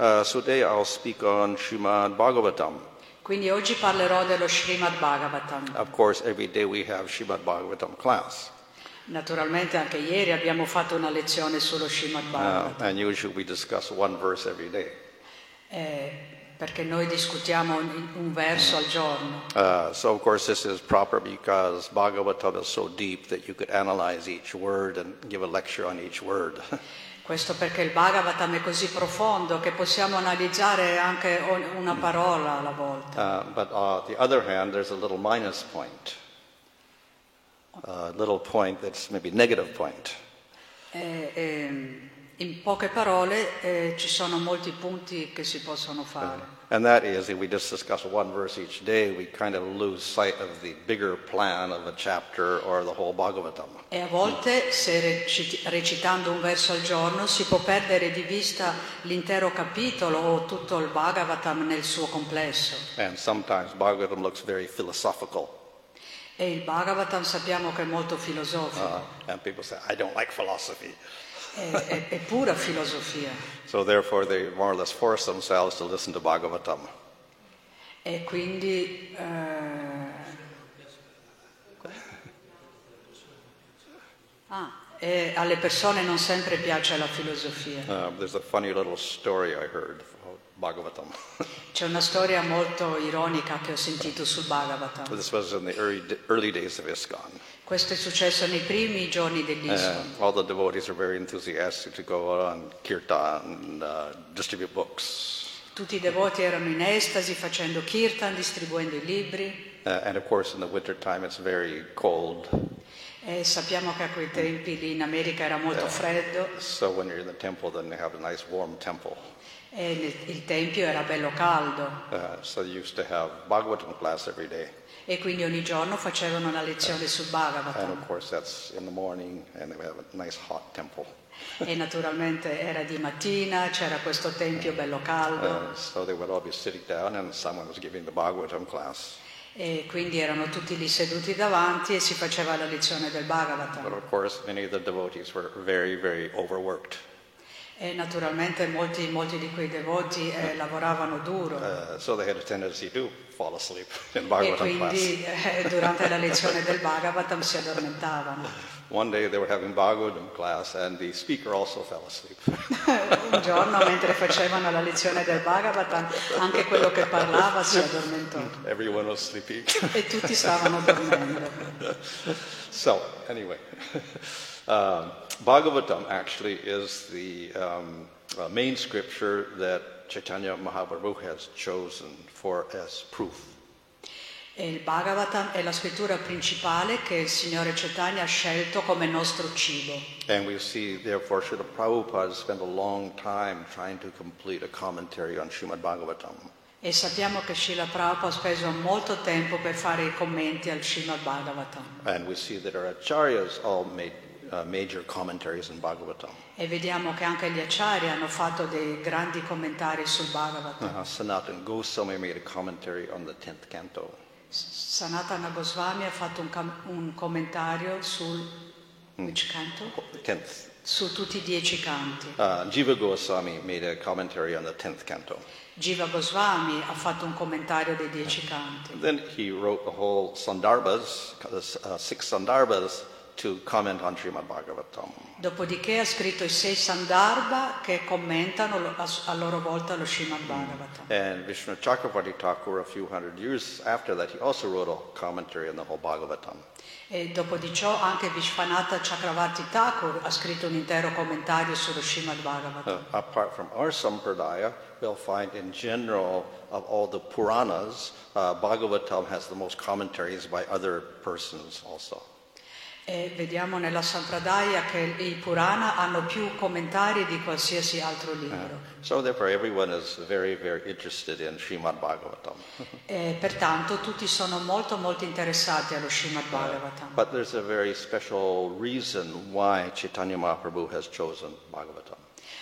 Uh, so today I'll speak on Srimad Bhagavatam. Quindi oggi parlerò dello Srimad Bhagavatam. Of course, every day we have Srimad Bhagavatam class. Naturalmente anche ieri abbiamo fatto una lezione sullo Srimad Uh, Bhagavatam, and usually we discuss one verse every day. eh, perché noi discutiamo un, un verso al giorno. Uh, so, of course, this is proper because Bhagavatam is so deep that you could analyze each word and give a lecture on each word. Questo perché il Bhagavatam è così profondo che possiamo analizzare anche una parola alla volta. Uh, but on the other hand, there's a little minus point, a little point that's maybe negative point. Eh, in poche parole eh, ci sono molti punti che si possono fare. And that is, if we just discuss one verse each day, we kind of lose sight of the bigger plan of a chapter or the whole Bhagavatam. E a volte, se recitando un verso al giorno, si può perdere di vista l'intero capitolo o tutto il Bhagavatam nel suo complesso. And sometimes Bhagavatam looks very philosophical. E il Bhagavatam sappiamo che è molto filosofico, Uh, and people say, I don't like philosophy. È, è- pura filosofia. So therefore, they more or less force themselves to listen to Bhagavatam. E quindi eh, ah, e alle persone non sempre piace la filosofia. Uh, there's a funny little story I heard about Bhagavatam. C'è una storia molto ironica che ho sentito sul Bhagavatam. this was in the early, early days of ISKCON. Questo è successo nei primi giorni dell'ISKCON. Uh, all the devotees are very enthusiastic to go on kirtan and uh, distribute books. Tutti i devoti erano in estasi facendo kirtan, distribuendo i libri Uh, and of course, in the winter time, it's very cold. e sappiamo che a quei tempi lì in America era molto freddo So when you're in the temple, then they have a nice warm temple. e il- tempio era bello caldo Uh, so they used to have Bhagavatam class every day. E quindi ogni giorno facevano una lezione sul And Bhagavatam morning, nice e naturalmente era di mattina, c'era questo tempio bello caldo Uh, so e quindi erano tutti lì seduti davanti e si faceva la lezione del But Bhagavatam. of course, many of the devotees were very, very overworked. E naturalmente molti, molti di quei devoti eh, lavoravano duro Uh, so they had a tendency to fall asleep in e Bhagavatam class. quindi eh, durante la lezione del Bhagavatam si addormentavano. One day they were having Bhagavatam class, and the speaker also fell asleep. Un giorno mentre facevano la lezione del Bhagavatam anche quello che parlava si addormentò Everyone was sleeping. e tutti stavano dormendo. so, anyway, um, Bhagavatam actually is the um, uh, main scripture that Chaitanya Mahaprabhu has chosen for as proof. Il Bhagavatam è la scrittura principale che il Signore Chaitanya ha scelto come nostro cibo. And we see, therefore, Srila Prabhupada spent a long time trying to complete a commentary on Srimad Bhagavatam. E sappiamo che Srila Prabhupada ha speso molto tempo per fare i commenti al Srimad Bhagavatam. And we see that our acharyas all made uh, major commentaries in Bhagavatam. E vediamo che anche gli acciari hanno fatto dei grandi commentari sul Bhagavatam. Uh, Sanatan Goswami made a commentary on the 10th canto. Sanatana Goswami ha fatto un, cam- un commentario sul which canto? 10th. su tutti i dieci canti. Uh, Jiva Goswami made a commentary on the 10th canto. Jiva Goswami ha fatto un commentario dei dieci canti. Then he wrote the whole Sandarbhas, uh, six Sandarbhas, to comment on Srimad Bhagavatam. Dopodiché ha scritto i sei Sandarbha che commentano a, loro volta lo Srimad Bhagavatam. And Vishnu Chakravarti Thakur, a few hundred years after that, he also wrote a commentary on the whole Bhagavatam. E dopo di ciò anche Vishwanatha Chakravarti Thakur ha scritto un intero commentario sullo Srimad Bhagavatam. Uh, apart from our Sampradaya, we'll find in general of all the Puranas, uh, Bhagavatam has the most commentaries by other persons also. E vediamo nella Sampradaya che i Purana hanno più commentari di qualsiasi altro libro. So therefore, everyone is very, very interested in pertanto tutti sono molto molto interessati allo Srimad Bhagavatam. But there's a very special reason why Chaitanya Mahaprabhu has chosen Bhagavatam.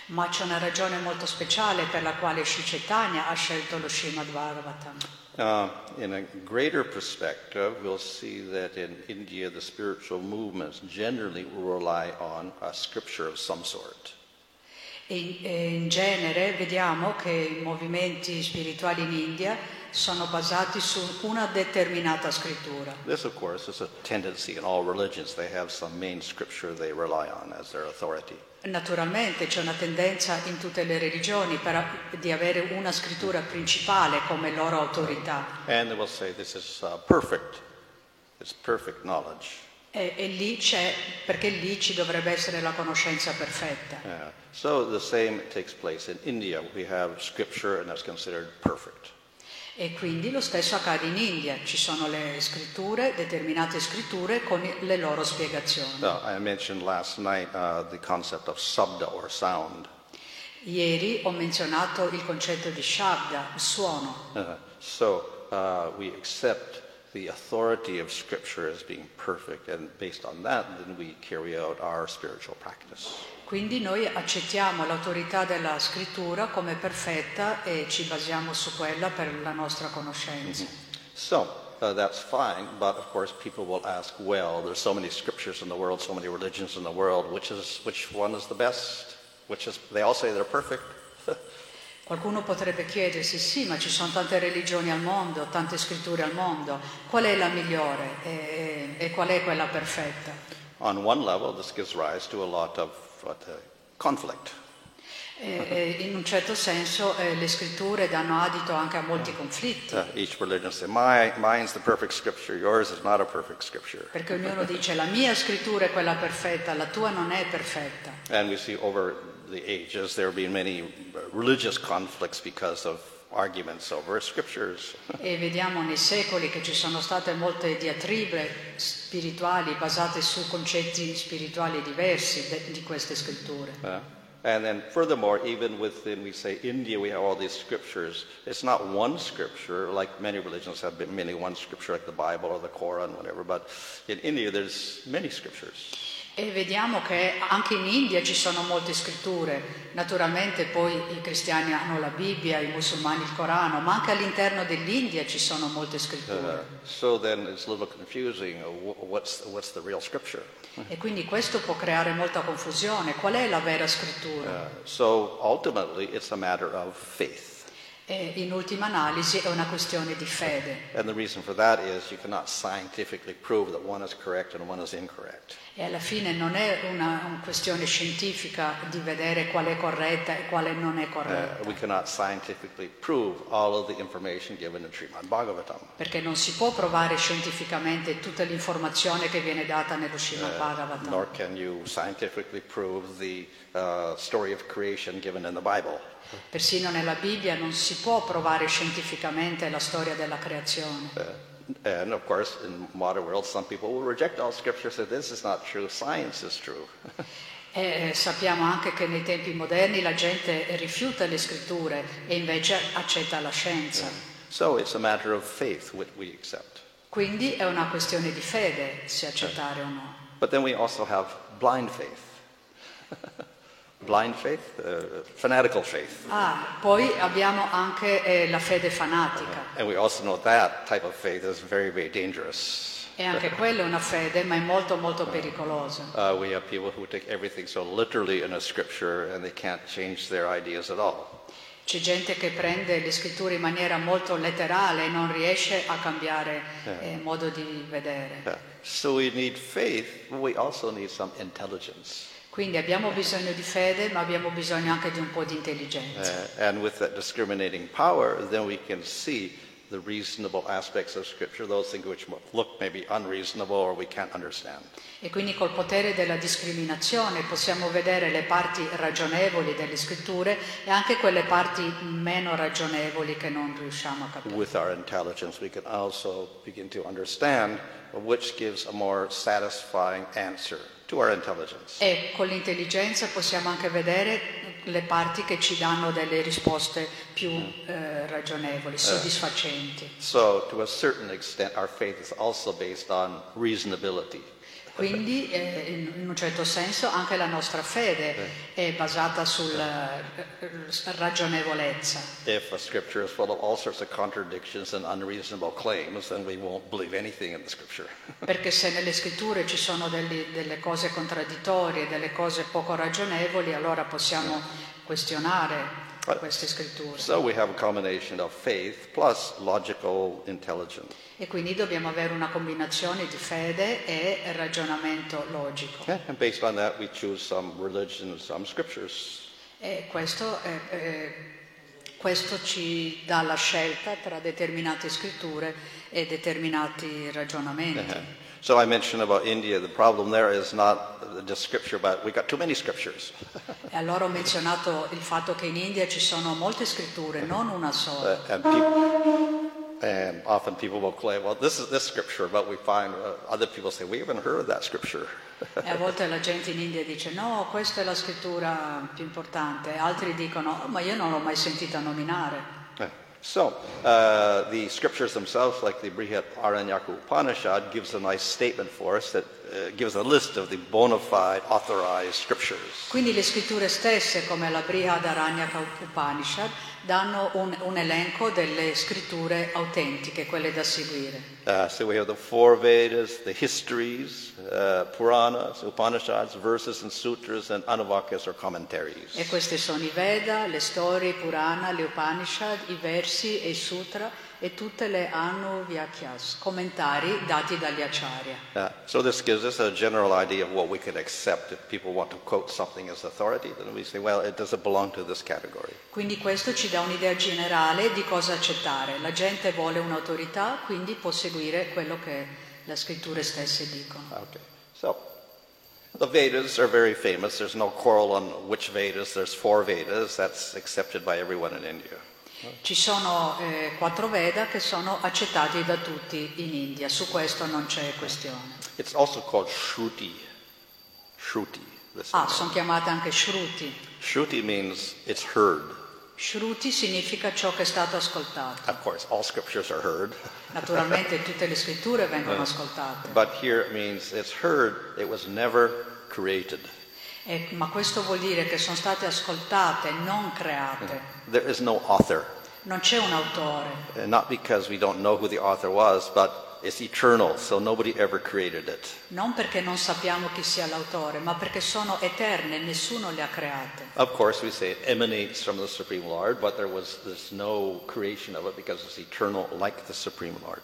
Ma c'è una ragione molto speciale per la quale Sri Chaitanya ha scelto lo Srimad Bhagavatam. Uh, in a greater perspective, we'll see that in India, the spiritual movements generally rely on a scripture of some sort. In, in genere vediamo che i movimenti spirituali in India sono basati su una determinata scrittura. This, of course, is a tendency in all religions. They have some main scripture they rely on as their authority. Naturalmente c'è una tendenza in tutte le religioni per, di avere una scrittura principale come loro autorità. And they will say this is uh, perfect. It's perfect. E, e lì c'è, perché lì ci dovrebbe essere la conoscenza perfetta. Yeah. So the same takes place in India. We have scripture and that's considered perfect. E quindi lo stesso accade in India, ci sono le scritture, determinate scritture con le loro spiegazioni. Now, I mentioned last night uh, the concept of sabda or sound. Ieri ho menzionato il concetto di shabda, suono. Uh, so uh, we accept the authority of Scripture as being perfect, and based on that, then we carry out our spiritual practice. Quindi noi accettiamo l'autorità della scrittura come perfetta e ci basiamo su quella per la nostra conoscenza. So uh, that's fine, but of course, people will ask, well, there's so many scriptures in the world, so many religions in the world. Which is which one is the best? Which is they all say they're perfect. Qualcuno potrebbe chiedersi, sì, ma ci sono tante religioni al mondo, tante scritture al mondo, qual è la migliore e, e qual è quella perfetta? On one level, this gives rise to a lot of uh, conflict. E, e in un certo senso eh, le scritture danno adito anche a molti conflitti, Uh, each religion say, My, mine's the perfect scripture, yours is not a perfect scripture. perché ognuno dice la mia scrittura è quella perfetta, la tua non è perfetta. And we see over the ages there have been many uh, religious conflicts because of arguments over scriptures. E vediamo nei secoli che ci sono state molte diatribe spirituali basate su concetti spirituali diversi de- di queste scritture. Uh, and then furthermore, even within, we say India, we have all these scriptures. It's not one scripture, like many religions have been many one scripture, like the Bible or the Quran, whatever. But in India, there's many scriptures. E vediamo che anche in India ci sono molte scritture. Naturalmente poi i cristiani hanno la Bibbia, i musulmani il Corano, ma anche all'interno dell'India ci sono molte Uh, scritture. uh, What's, what's scripture? E quindi questo può creare molta confusione. Qual è la vera scrittura? Uh, so ultimately, it's a matter of faith. E in ultima analisi è una questione di fede. And the reason for that is you cannot scientifically prove that one is correct and one is incorrect. E alla fine non è una, una questione scientifica di vedere qual è corretta e quale non è corretta, Uh, Srimad Bhagavatam. perché non si può provare scientificamente tutta l'informazione che viene data nello Srimad Bhagavatam, Nor can you scientifically prove the uh, story of creation given in the Bible. Persino nella Bibbia non si può provare scientificamente la storia della creazione. Uh, and of course, in modern world, some people will reject all scripture, say this is not true, science is true. E sappiamo anche che nei tempi moderni la gente rifiuta le scritture e invece accetta la scienza. so it's a matter of faith what we accept. Quindi è una questione di fede se accettare o no. But then we also have blind faith. blind faith, uh, fanatical faith. Ah, poi abbiamo anche eh, la fede fanatica. And we also know that type of faith is very, very dangerous. E anche quella è una fede, ma è molto molto pericolosa. Uh, we have people who take everything so literally in a scripture and they can't change their ideas at all. C'è gente che prende le scritture in maniera molto letterale e non riesce a cambiare eh, modo di vedere. Yeah. So we need faith, but we also need some intelligence. Quindi abbiamo bisogno di fede, ma abbiamo bisogno anche di un po' di intelligenza. Uh, and with that discriminating power, then we can see the reasonable aspects of Scripture, those things which look maybe unreasonable or we can't understand. E quindi col potere della discriminazione possiamo vedere le parti ragionevoli delle scritture e anche quelle parti meno ragionevoli che non riusciamo a capire. With our intelligence, we can also begin to understand which gives a more satisfying answer. E con l'intelligenza possiamo anche vedere le parti che ci danno delle risposte più eh, ragionevoli, soddisfacenti. So, to a certain extent, our faith is also based on reasonability. Quindi eh, in un certo senso anche la nostra fede è basata sulla ragionevolezza. If a scripture is full of all sorts of contradictions and unreasonable claims, then we won't believe anything in the scripture. Perché se nelle scritture ci sono degli- delle cose contraddittorie, delle cose poco ragionevoli, allora possiamo questionare queste scritture. So we have a combination of faith plus logical intelligence. E quindi dobbiamo avere una combinazione di fede e ragionamento logico. Yeah, and based on that, we choose some religion, some scriptures. E questo, è- è- questo ci dà la scelta tra determinate scritture e determinati ragionamenti. Uh-huh. So I mentioned about India. The problem there is not just scripture, but we got too many scriptures. E allora ho menzionato il fatto che in India ci sono molte scritture, non una sola. Uh, and, people, and often people will claim, well, this is this scripture, but we find uh, other people say, we haven't heard of that scripture. E a volte la gente in India dice no, questa è la scrittura più importante, altri dicono "Oh, ma io non l'ho mai sentita nominare. So, uh, the scriptures themselves, like the Brihat Aranyaku Upanishad, gives a nice statement for us that uh, gives a list of the bona fide authorized scriptures. Quindi le scritture stesse, come la Brihadaranyaka Upanishad, danno un, un elenco delle scritture autentiche, quelle da seguire. Uh, so we have the four Vedas, the histories, uh, Puranas, Upanishads, verses and sutras, and Anavakas or commentaries. E queste sono i Veda, le storie, i Purana, le Upanishad, i versi e i sutra e tutte le Anuvyakhyas, commentari dati dagli Acharya. Uh, so this gives us a general idea of what we could accept if people want to quote something as authority. Then we say, well, it doesn't belong to this category. Quindi questo ci dà un'idea generale di cosa accettare. La gente vuole un'autorità, quindi può seguire quello che le scritture stesse dicono. Okay. So the Vedas are very famous. There's no quarrel on which Vedas. There's four Vedas. That's accepted by everyone in India. Ci sono eh, quattro Veda che sono accettati da tutti in India, su questo non c'è questione. It's also called Shruti. Shruti. Ah, sono chiamate anche Shruti. Shruti means it's heard. Shruti significa ciò che è stato ascoltato. Of course, all scriptures are heard. Naturalmente tutte le scritture vengono ascoltate, But here it means it's heard. It was never created. E- ma questo vuol dire che sono state ascoltate, non create. There is no author. Non c'è un autore, Uh, not because we don't know who the author was, but it's eternal, so nobody ever created it. non perché non sappiamo chi sia l'autore, ma perché sono eterne, nessuno le ha create. Of course, we say it emanates from the Supreme Lord, but there was there's no creation of it because it's eternal, like the Supreme Lord.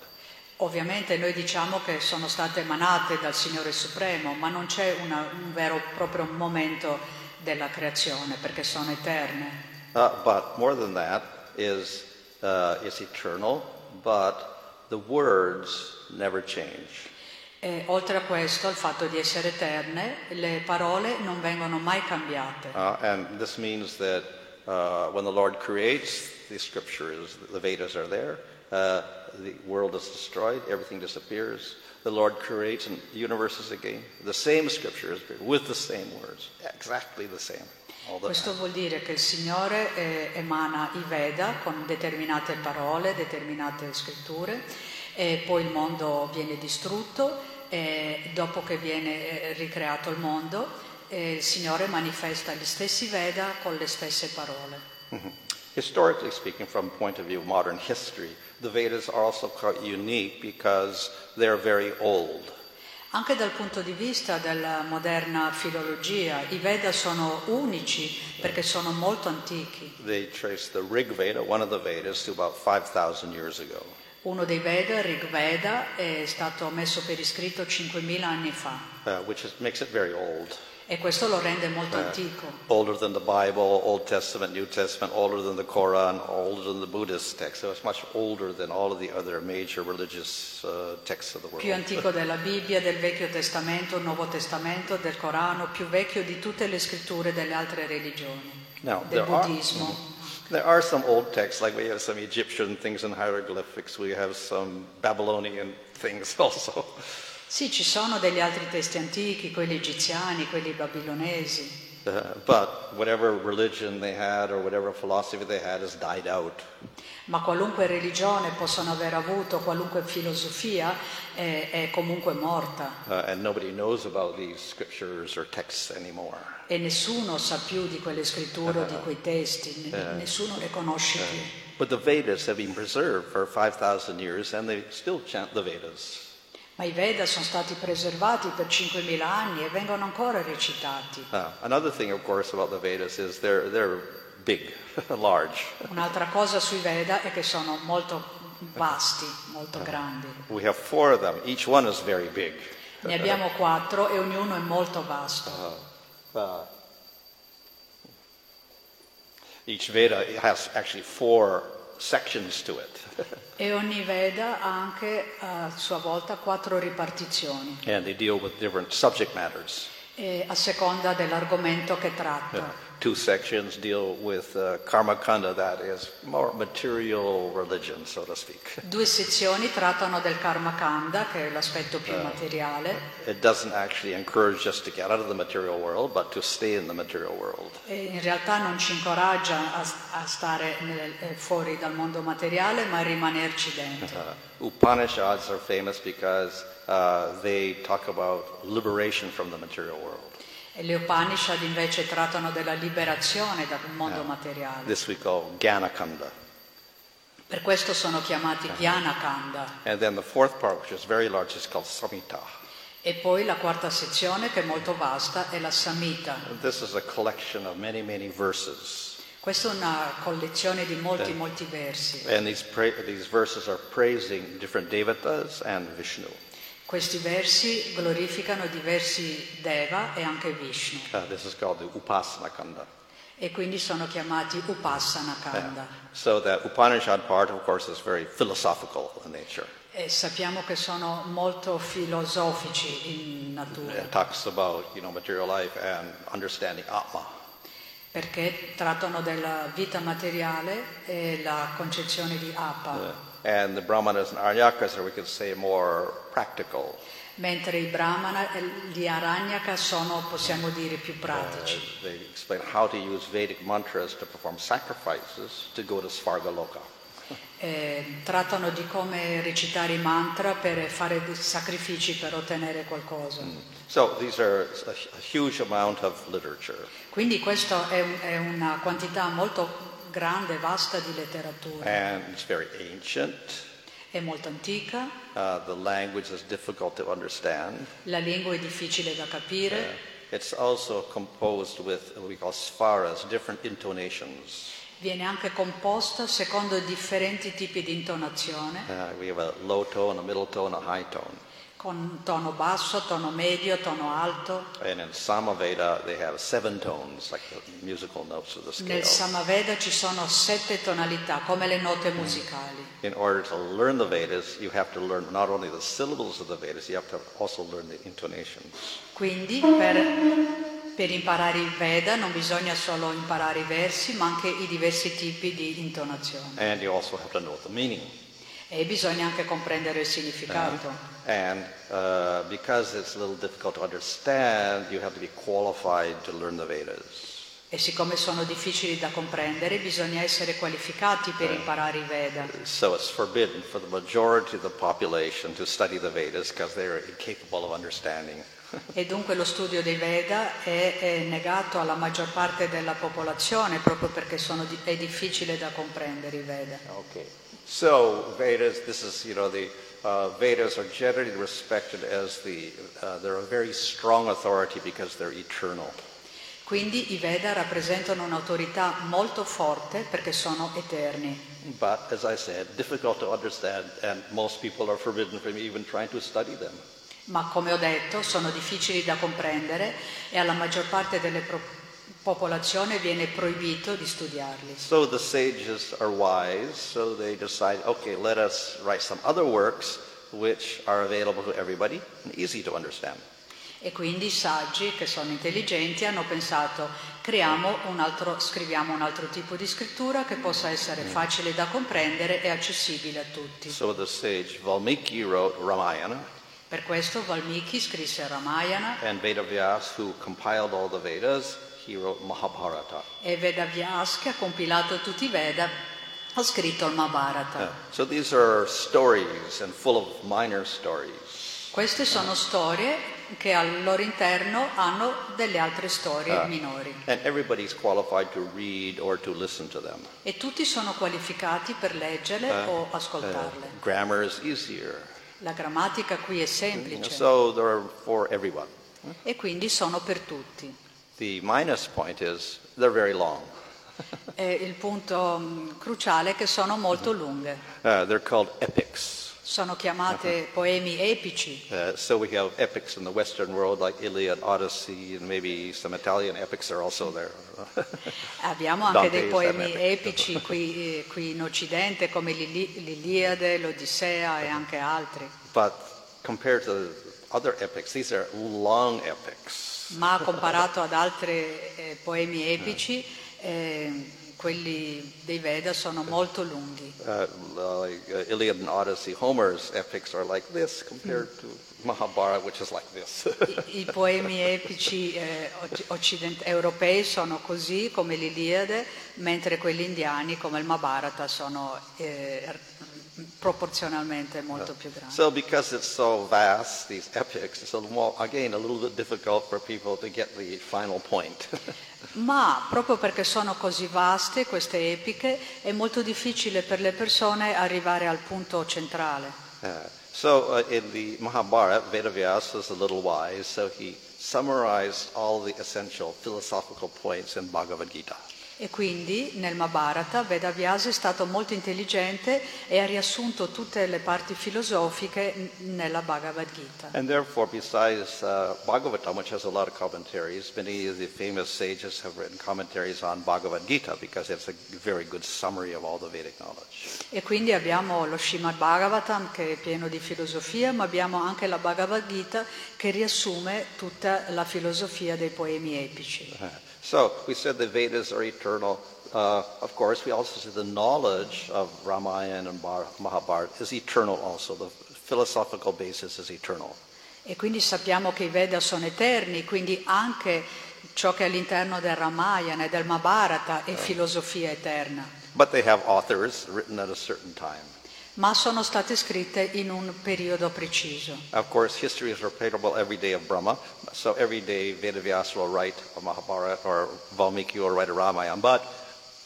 Ovviamente noi diciamo che sono state emanate dal Signore Supremo, ma non c'è una- un vero e proprio momento della creazione, perché sono eterne. Uh, but more than that is uh, it's eternal, but the words never change. E oltre a questo, il fatto di essere eterne, le parole non vengono mai cambiate. Uh, and this means that uh, when the Lord creates the scriptures, the Vedas are there, uh, the world is destroyed, everything disappears. The Lord creates and the universe is again. The same scriptures with the same words, exactly the same. Questo vuol dire che il Signore eh, emana i Veda con determinate parole, determinate scritture, e poi il mondo viene distrutto e dopo che viene eh, ricreato il mondo, eh, il Signore manifesta gli stessi Veda con le stesse parole. Mhm. Historically speaking, from point of view of modern history, the Vedas are also quite unique because they're very old. Anche dal punto di vista della moderna filologia, i Veda sono unici perché sono molto antichi. They trace the Rig Veda, one of the Vedas, to about 5,000 years ago. Uno dei Veda, Rig Veda, è stato messo per iscritto 5.000 anni fa uh, which is, makes it very old. E questo lo rende molto antico. Older than the Bible, Old Testament, New Testament, older than the Quran, older than the Buddhist text. So it's much older than all of the other major religious uh, texts of the world. Più antico della Bibbia, del Vecchio Testamento, Nuovo Testamento, del Corano, più vecchio di tutte le scritture delle altre religioni, Now, del there are, buddismo. there are some old texts, like we have some Egyptian things in hieroglyphics, we have some Babylonian things also. Sì, ci sono degli altri testi antichi, quelli egiziani, quelli babilonesi, Uh, but whatever religion they had or whatever philosophy they had has died out. ma qualunque religione possono aver avuto, qualunque filosofia è, è comunque morta Uh, and nobody knows about these scriptures or texts anymore. e nessuno sa più di quelle scritture o di quei testi, ne- nessuno le conosce più. But the Vedas have been preserved for 5,000 years and they still chant the Vedas. Ma i Veda sono stati preservati per 5.000 anni e vengono ancora recitati. Uh, another thing, of course, about the Vedas is they're, they're big, large. Un'altra cosa sui Veda è che sono molto vasti, molto grandi. We have four of them. Each one is very big. Ne abbiamo quattro e ognuno è molto vasto. Uh, each Veda has actually four sections to it. E ogni Veda ha anche a sua volta quattro ripartizioni, and they deal with different subject matters. e a seconda dell'argomento che tratta. Two sections deal with uh, karma kanda, that is more material religion, so to speak. Due sezioni trattano del karma kanda, che è l'aspetto più materiale, It doesn't actually encourage us to get out of the material world, but to stay in the material world. e in realtà non ci incoraggia a, a stare nel- eh, fuori dal mondo materiale, ma a rimanerci dentro. Uh, Upanishads are famous because uh, they talk about liberation from the material world. E le Upanishad invece trattano della liberazione dal mondo materiale. This we call Jnana Kanda. Per questo sono chiamati Jnana Kanda. And then the fourth part, which is very large, is called Samhita. E poi la quarta sezione, che è molto vasta, è la Samhita. This is a collection of many, many verses. Questa è una collezione di molti, molti versi. And these, pra- these verses are praising different devatas and Vishnu. Questi versi glorificano diversi Deva e anche Vishnu Uh, this is called the Upasana Kanda. e quindi sono chiamati Upassana Kanda. So that Upanishad part, of course, is very philosophical in nature. E sappiamo che sono molto filosofici in natura It talks about, you know, material life and understanding Atma. perché trattano della vita materiale e la concezione di Apa, And the Brahmanas and Arnyakas are, we could say, more practical. mentre i Brahmana e gli Aranyaka sono, possiamo dire, più pratici. They explain how to use Vedic mantras to perform sacrifices to go to Svargaloka. Eh, trattano di come recitare i mantra per fare sacrifici per ottenere qualcosa. So these are a, a huge amount of literature. Quindi questa è, un- è una quantità molto grande, vasta di letteratura. And it's very ancient. È molto antica, Uh, the language is difficult to understand. la lingua è difficile da capire, It's also composed with what we call svaras, different intonations. viene anche composta secondo differenti tipi di intonazione, Uh, we have a low tone, a middle tone, a high tone. Con tono basso, tono medio, tono alto. And in Samaveda, they have seven tones, like the musical notes of the scale. Nel Samaveda ci sono sette tonalità, come le note musicali. In order to learn the Vedas, you have to learn not only the syllables of the Vedas, you have to also learn the intonations. Quindi per, per imparare il Veda non bisogna solo imparare i versi, ma anche i diversi tipi di intonazione. And you also have to know the meaning. E bisogna anche comprendere il significato. And uh, because it's a little difficult to understand, you have to be qualified to learn the Vedas. E siccome sono difficili da comprendere, bisogna essere qualificati per imparare i Veda. So it's forbidden for the majority of the population to study the Vedas because they're incapable of understanding. E dunque lo studio dei Veda è, è negato alla maggior parte della popolazione proprio perché di- è difficile da comprendere i Veda. Okay. So Vedas, this is, you know, the uh, Vedas are generally respected as the, uh, they're a very strong authority because they're eternal. Quindi i Veda rappresentano un'autorità molto forte perché sono eterni. But as I said, difficult to understand, and most people are forbidden from even trying to study them. Ma come ho detto sono difficili da comprendere e alla maggior parte delle pro- popolazione viene proibito di studiarli. So the sages are wise, so they decide, okay, let us write some other works which are available to everybody and easy to understand. E quindi i saggi, che sono intelligenti, hanno pensato creiamo un altro, scriviamo un altro tipo di scrittura che possa essere facile da comprendere e accessibile a tutti. So the sage Valmiki wrote Ramayana, Per questo Valmiki scrisse Ramayana and Vedavyas, who compiled all the Vedas, he wrote Mahabharata. e Vedavyas, che ha compilato tutti i Veda, ha scritto il Mahabharata. So these are stories and full of minor stories. Queste sono storie che al loro interno hanno delle altre storie minori And everybody's qualified to read or to listen to them. e tutti sono qualificati per leggerle o Uh, ascoltarle. grammar is easier. La grammatica qui è semplice So e quindi sono per tutti. The minus point is they're very long. E il punto mm, cruciale è che sono molto lunghe. Uh, they're called epics. Sono chiamate poemi epici. Uh, so we have epics in the Western world like Iliad, Odyssey, and maybe some Italian epics are also there. Abbiamo anche dei poemi epici qui, eh, qui in Occidente come l'Ili- l'Iliade, l'Odissea e anche altri. but compared to other epics, these are long epics. Ma comparato ad altri eh, poemi epici, eh, quelli dei Veda sono molto lunghi. Uh, like uh, Iliad and Odyssey, Homer's epics are like this compared to Mahabharata, which is like this. I, i poemi epici eh, occ- occident- europei sono così come l'Iliade, mentre quelli indiani come il Mahabharata sono eh, proporzionalmente molto più grandi. so because it's so vast, these epics, it's a more, again, a little bit difficult for people to get the final point. Ma proprio perché sono così vaste queste epiche è molto difficile per le persone arrivare al punto centrale. Uh, so uh, in the Mahabharata, Vedavyasa was a little wise, so he summarized all the essential philosophical points in Bhagavad Gita. E quindi nel Mahabharata Vedavyasa è stato molto intelligente e ha riassunto tutte le parti filosofiche nella Bhagavad Gita. And therefore, besides uh, Bhagavatam, which has a lot of commentaries, many of the famous sages have written commentaries on Bhagavad Gita because it's a very good summary of all the Vedic knowledge. E quindi abbiamo lo Srimad Bhagavatam che è pieno di filosofia, ma abbiamo anche la Bhagavad Gita che riassume tutta la filosofia dei poemi epici. Uh, So we said the Vedas are eternal. Uh, of course, we also said the knowledge of Ramayana and Mahabharata is eternal also. The philosophical basis is eternal. E quindi sappiamo che i Veda sono eterni, quindi anche ciò che è all'interno del Ramayana e del Mahabharata è filosofia eterna, But they have authors written at a certain time. Ma sono state scritte in un periodo preciso. Of course, history is repeatable every day of Brahma, so every day Vedavyasa will write a Mahabharata or Valmiki will write a Ramayana. But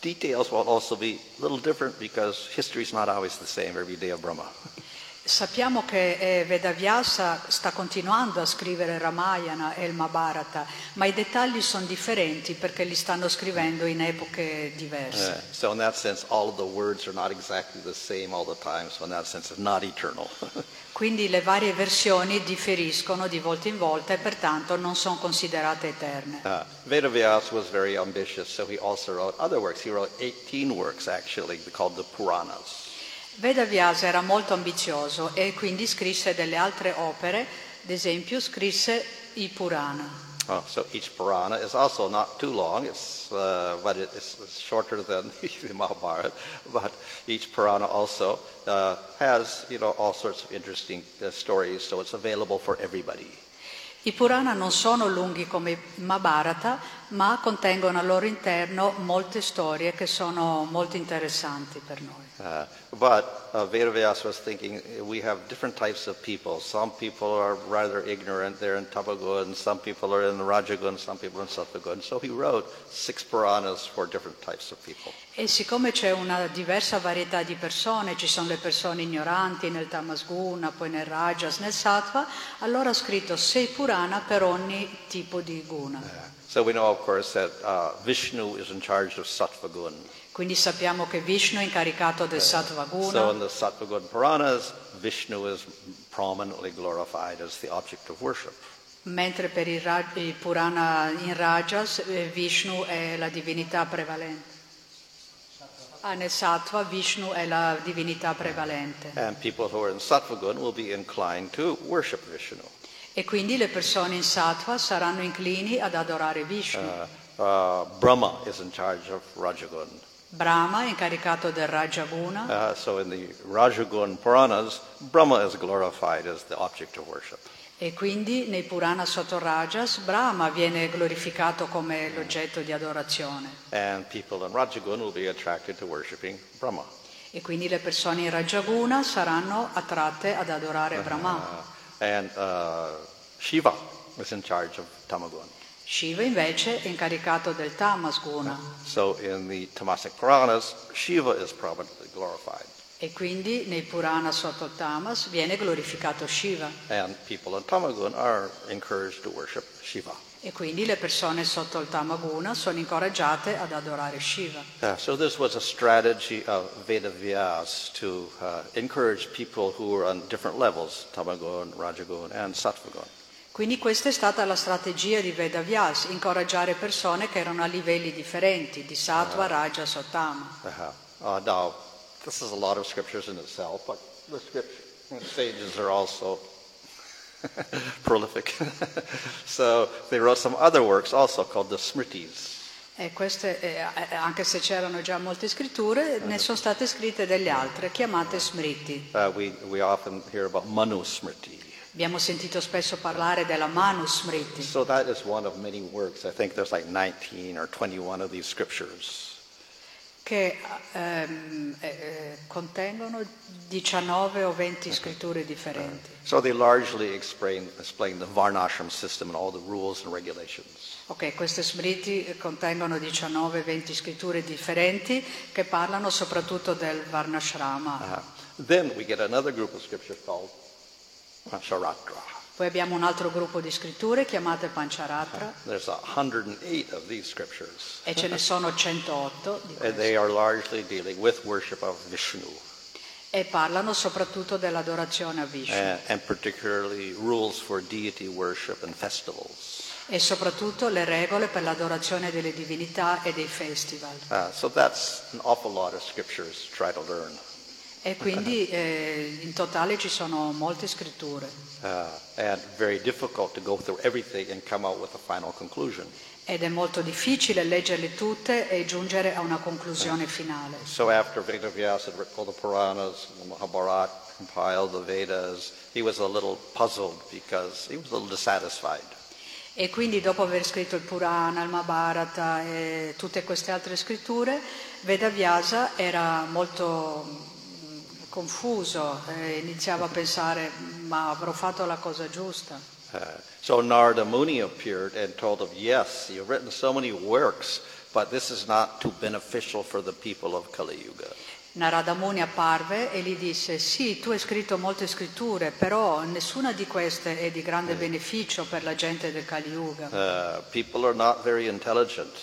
details will also be a little different because history is not always the same every day of Brahma. Sappiamo che eh, Vedavyasa sta continuando a scrivere il Ramayana e il Mahabharata, ma i dettagli sono differenti perché li stanno scrivendo in epoche diverse. Uh, so in that sense, all of the words are not exactly the same all the time. So in that sense, it's not eternal. Quindi le varie versioni differiscono di volta in volta e pertanto non sono considerate eterne. Uh, Vedavyasa was very ambitious, so he also wrote other works. He wrote 18 works actually called the Puranas. Vedavyasa era molto ambizioso e quindi scrisse delle altre opere, ad esempio scrisse i Purana. Oh, so each Purana is also not too long, it's, uh, but it- it's, shorter than the Mahabharata. But each Purana also uh, has, you know, all sorts of interesting uh, stories, so it's available for everybody. I Purana non sono lunghi come Mahabharata, ma contengono al loro interno molte storie che sono molto interessanti per noi. Uh, but uh, Vedavyasa was thinking uh, we have different types of people. Some people are rather ignorant, they're in Tapagun, some people are in Rajagun, some people are in Sattvagun. So he wrote six Puranas for different types of people. E siccome c'è una diversa varietà di persone, ci sono le persone ignoranti nel Tamasguna, poi nel Rajas, nel Sattva, allora ha scritto sei Purana per ogni tipo di guna. So we know, of course, that uh, Vishnu is in charge of Sattvagun. Quindi sappiamo che Vishnu è incaricato del Sattva So Guna, in the Sattvagun Puranas, Vishnu is prominently glorified as the object of worship. mentre per i, Ra- i Purana in Rajas eh, Vishnu è la divinità prevalente. Ah, nel Sattva Vishnu è la divinità prevalente. And people who are in Sattvagun will be inclined to worship Vishnu. E quindi le persone in Sattva saranno inclini ad adorare Vishnu. Uh, uh, Brahma is in charge of Rajagun. Brahma incaricato del Rajaguna Uh, so in the Rajagun Puranas, Brahma is glorified as the object of worship. e quindi nei Purana sotto Rajas Brahma viene glorificato come l'oggetto di adorazione. And people in Rajagun will be attracted to worshiping Brahma. E quindi le persone in Rajaguna saranno attratte ad adorare Brahma. Uh, and uh, Shiva is in charge of Tamagun. Shiva invece è incaricato del Tamas Guna. So in the Tamasic Puranas, Shiva is prominently glorified. E quindi nei Purana sotto il Tamas viene glorificato Shiva. And people in Tamagun are encouraged to worship Shiva. E quindi le persone sotto il Tamaguna sono incoraggiate ad adorare Shiva. Uh, so this was a strategy of Vedavyas to uh, encourage people who were on different levels, Tamagun, Rajagun, and Sattvagun. Quindi questa è stata la strategia di Vedavyas, incoraggiare persone che erano a livelli differenti, di Sattva, Rajas o Tama. Uh-huh. Uh, now, this is a lot of scriptures in itself, but the scripture sages are also prolific. so they wrote some other works also called the Smritis. E queste, eh, eh, anche se c'erano già molte scritture, ne sono state scritte delle altre, chiamate Smriti. Uh, we, we often hear about Manu Smriti. Abbiamo sentito spesso parlare della Manu Smriti. So that is one of many works. I think there's like 19 or 21 of these scriptures. che ehm, eh, contengono 19 o 20 scritture differenti. So they largely explain, explain the Varnashram system and all the rules and regulations. Ok, queste smriti contengono 19-20 scritture differenti che parlano soprattutto del Varnashrama. Uh, then we get another group of scriptures called Pancharatra. Poi abbiamo un altro gruppo di scritture chiamate Pancharatra There's 108 of these scriptures. e ce ne sono 108 di And queste. they are largely dealing with worship of Vishnu e parlano soprattutto dell'adorazione a Vishnu and, and particularly rules for deity worship and festivals. e soprattutto le regole per l'adorazione delle divinità e dei festival. Uh, so that's an awful lot of scriptures to try to learn. E quindi eh, in totale ci sono molte scritture Uh, ed è molto difficile leggerle tutte e giungere a una conclusione finale. So after had written all the Puranas, the Mahabharata, compiled the Vedas, he was a little puzzled because he was a little dissatisfied. E quindi dopo aver scritto il Purana, il Mahabharata e tutte queste altre scritture, Vedavyasa era molto confuso, e iniziava a pensare ma avrò fatto la cosa giusta. Uh, so Narada Muni appeared and told him, yes, you've written so many works, but this is not too beneficial for the people of Kali Yuga. Narada Muni apparve e gli disse sì, tu hai scritto molte scritture, però nessuna di queste è di grande beneficio per la gente del Kali Yuga. Uh, people are not very intelligent.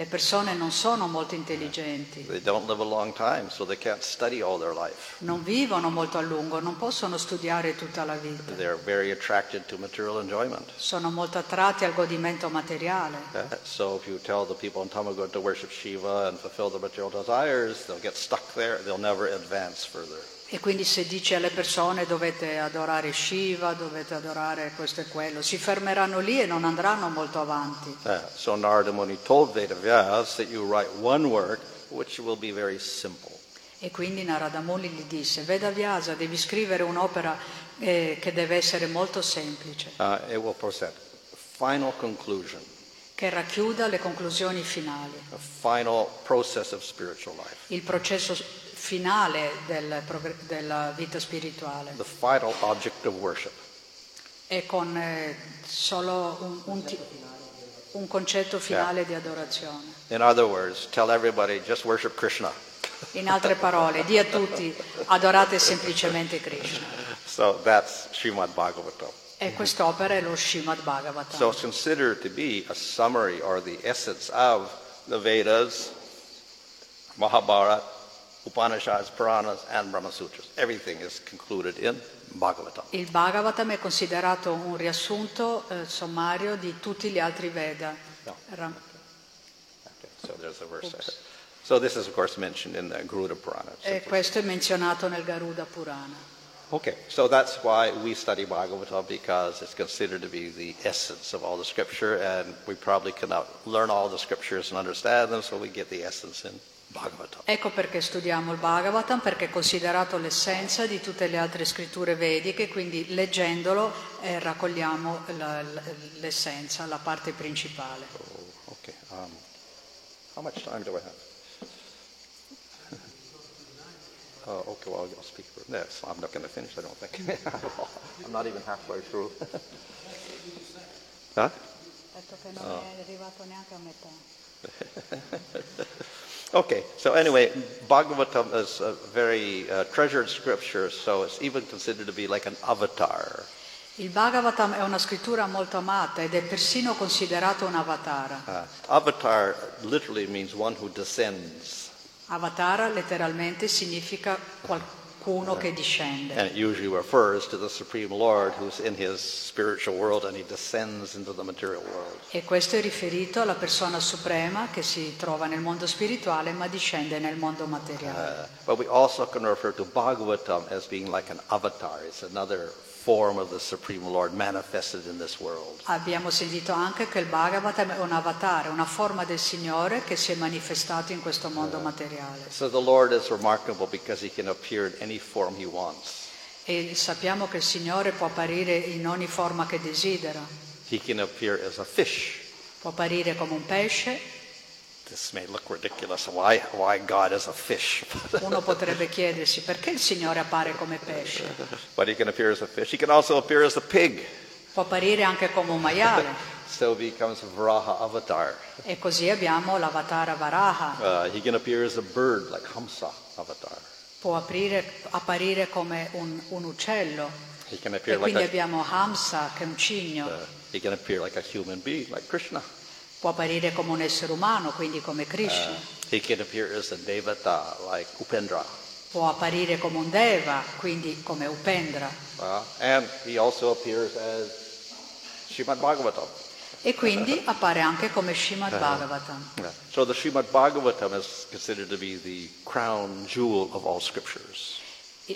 Le persone non sono molto intelligenti, They don't live a long time, so they can't study all their life. non vivono molto a lungo, non possono studiare tutta la vita. They're very attracted to material enjoyment. Sono molto attratti al godimento materiale. Uh, So if you tell the people in Tamagun to worship Shiva and fulfill their material desires, E quindi se dici alle persone dovete adorare Shiva, dovete adorare questo e quello, si fermeranno lì e non andranno molto avanti. Uh, so Narada Muni told Vedavyas that you write one work which will be very simple. E quindi Narada Muni gli disse, Veda Vyasa, devi scrivere un'opera eh, che deve essere molto semplice, Uh, it will present final conclusion, che racchiuda le conclusioni finali, a final process of spiritual life, il processo finale del della vita spirituale the final object of worship. e con eh, solo un, un ti- un concetto finale di adorazione. In other words, tell everybody just worship Krishna. In altre parole, di a tutti, adorate semplicemente Krishna. So that's Srimad Bhagavatam. E quest'opera è lo Srimad Bhagavatam. So it's considered to be a summary or the essence of the Vedas, Mahabharata, Upanishads, Puranas, and Brahma Sutras. Everything is concluded in Bhagavatam. Il Bhagavatam è considerato un riassunto eh, sommario di tutti gli altri Veda. No. Ra- Okay, so there's a verse. So this is, of course, mentioned in the Garuda Purana. E questo è menzionato nel Garuda Purana. Okay, so that's why we study Bhagavatam because it's considered to be the essence of all the scripture, and we probably cannot learn all the scriptures and understand them, so we get the essence in Bhagavatam. Ecco perché studiamo il Bhagavatam, perché è considerato l'essenza di tutte le altre scritture vediche, quindi leggendolo eh, raccogliamo la- l'essenza, la parte principale. Oh, okay. Um, how much time do I have? Oh, okay, well, I'll speak for this. I'm not going to finish, I don't think. I'm not even halfway through. huh? Detto che non è arrivato neanche a metà. Okay, so anyway, Bhagavatam is a very uh, treasured scripture, so it's even considered to be like an avatar. Il Bhagavatam è una scrittura molto amata ed è persino considerato un avatara. Uh, avatar literally means one who descends, Avatara letteralmente significa qualcuno che discende. and it usually refers to the Supreme Lord who's in his spiritual world and he descends into the material world. E questo è riferito alla persona suprema che si trova nel mondo spirituale ma discende nel mondo materiale. Uh, but we also can refer to Bhagavatam as being like an avatar. It's another Abbiamo sentito anche che il Bhagavatam è un avatare, una forma del Signore che si è manifestato in questo mondo materiale. So the Lord is remarkable because he can appear in any form he wants. E sappiamo che il Signore può apparire in ogni forma che desidera. He can appear as a fish. Può apparire come un pesce. This may look ridiculous. Why, why God is a fish? Uno potrebbe chiedersi perché il Signore appare come pesce. but he can appear as a fish. He can also appear as a pig. Può apparire anche come un maiale. So he becomes Varaha avatar. E così abbiamo l'avatara Varaha. Uh, he can appear as a bird like Hamsa avatar. Può aprire- apparire come un, un uccello. He can E like quindi a, abbiamo Hamsa, che è un cigno. uh, he can appear like a human being like Krishna. Può apparire come un essere umano, quindi come Krishna. He can appear as a devata like Upendra. Può apparire come un Deva, quindi come Upendra. Uh, and he also appears as Srimad Bhagavatam. E quindi appare anche come Srimad Bhagavatam. Yeah. So the Srimad Bhagavatam is considered to be the crown jewel of all scriptures.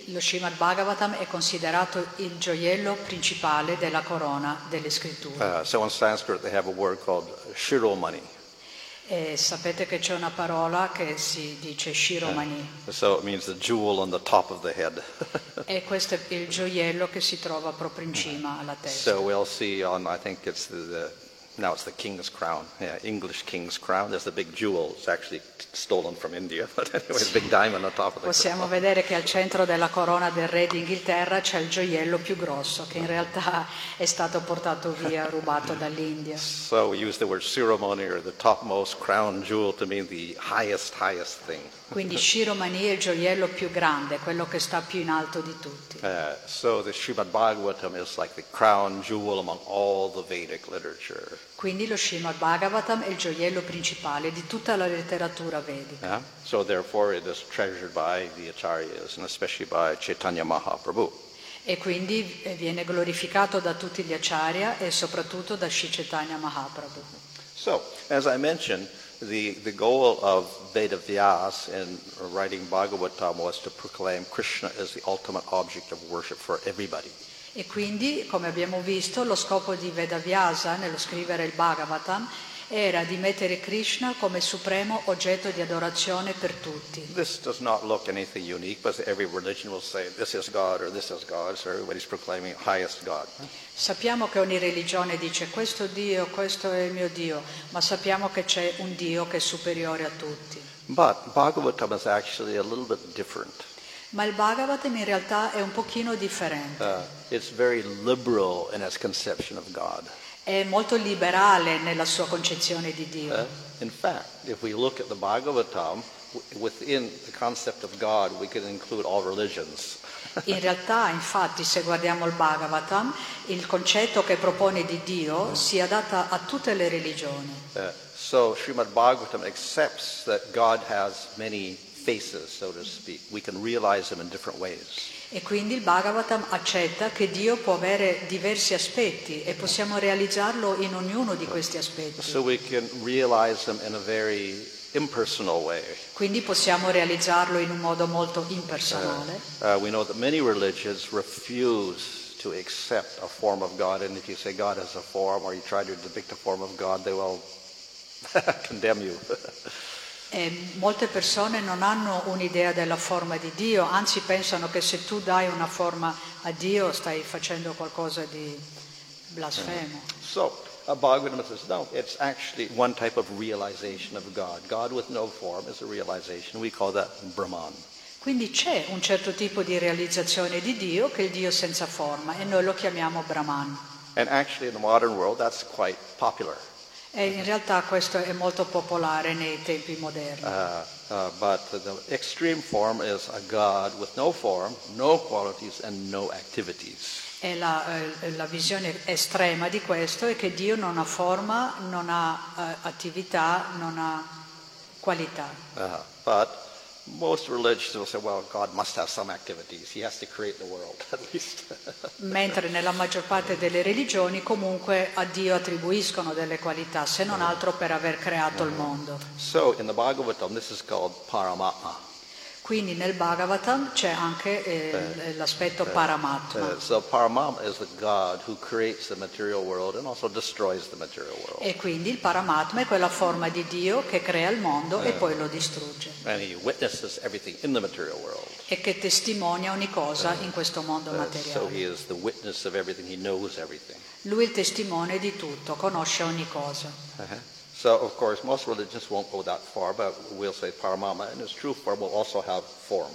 Lo Srimad Bhagavatam è considerato il gioiello principale della corona delle scritture. Uh, so in Sanskrit they have a word called shiromani. E sapete che c'è una parola che si dice Shiromani So it means the jewel on the top of the head. e questo è il gioiello che si trova proprio in cima alla testa. so we'll see on, I think it's the, the now it's the king's crown. Yeah, English king's crown. There's the big jewel. It's actually stolen from India. But anyway, big diamond on top of the Possiamo vedere che al centro della corona del re d'Inghilterra c'è il gioiello più grosso, che in realtà è stato portato via, rubato dall'India. So we use the word ceremony or the topmost crown jewel to mean the highest, highest thing. Quindi Shiromani è il gioiello più grande, quello che sta più in alto di tutti. Uh, so the Srimad Bhagavatam is like the crown jewel among all the Vedic literature. Quindi lo Srimad Bhagavatam è il gioiello principale di tutta la letteratura vedica. Yeah? So therefore it is treasured by the acharyas and especially by Chaitanya Mahaprabhu. E quindi eh, viene glorificato da tutti gli acharya e soprattutto da Sri Chaitanya Mahaprabhu. So, as I mentioned, the, the goal of Veda Vyas in writing Bhagavatam was to proclaim Krishna as the ultimate object of worship for everybody. E quindi, come abbiamo visto, lo scopo di Vedavyasa nello scrivere il Bhagavatam era di mettere Krishna come supremo oggetto di adorazione per tutti. This does not look anything unique, but every religion will say this is God or this is God, so everybody's proclaiming highest God. Sappiamo che ogni religione dice questo Dio, questo è il mio Dio, ma sappiamo che c'è un Dio che è superiore a tutti. But Bhagavatam is actually a little bit different. Ma il Bhagavatam in realtà è un pochino differente. Uh, it's very liberal in its conception of God. È molto liberale nella sua concezione di Dio. Uh, in fact, if we look at the Bhagavatam, within the concept of God, we can include all religions. In realtà, infatti, se guardiamo il Bhagavatam, il concetto che propone di Dio si adatta a tutte le religioni. Uh, so Srimad Bhagavatam accepts that God has many faces, so to speak. We can realize them in different ways. E quindi il Bhagavatam accetta che Dio può avere diversi aspetti e possiamo realizzarlo in ognuno di questi aspetti. So we can realize them in a very impersonal way. Quindi possiamo realizzarlo in un modo molto impersonale. Uh, we know that many religions refuse to accept a form of God, and if you say God has a form or you try to depict a form of God, they will condemn you. E molte persone non hanno un'idea della forma di Dio, anzi pensano che se tu dai una forma a Dio stai facendo qualcosa di blasfemo. so uh, Bhagavatam says, no, it's actually one type of realization of God. God with no form is a realization. We call that Brahman. Quindi c'è un certo tipo di realizzazione di Dio che è il Dio senza forma e noi lo chiamiamo Brahman. And actually, in the modern world, that's quite popular. E in realtà questo è molto popolare nei tempi moderni. Uh, Uh, but the extreme form is a God with no form, no qualities, and no activities. E la, eh, la visione estrema di questo è che Dio non ha forma, non ha eh, attività, non ha qualità. Uh, but most religions will say, well, God must have some activities. He has to create the world, at least. Mentre nella maggior parte delle religioni comunque a Dio attribuiscono delle qualità, se non altro per aver creato il mondo. so in the Bhagavatam, this is called Paramatma. Quindi nel Bhagavatam c'è anche eh, l'aspetto Paramatma. Uh, so Paramatma is the God who creates the material world and also destroys the material world. E quindi il Paramatma è quella forma di Dio che crea il mondo e poi lo distrugge And he witnesses everything in the material world. e che testimonia ogni cosa in questo mondo Uh, so materiale. he is the witness of everything. He knows everything. Lui è il testimone di tutto, conosce ogni cosa. Uh-huh. So, of course, most religions won't go that far, but we'll say Paramatma, and its true form will also have form.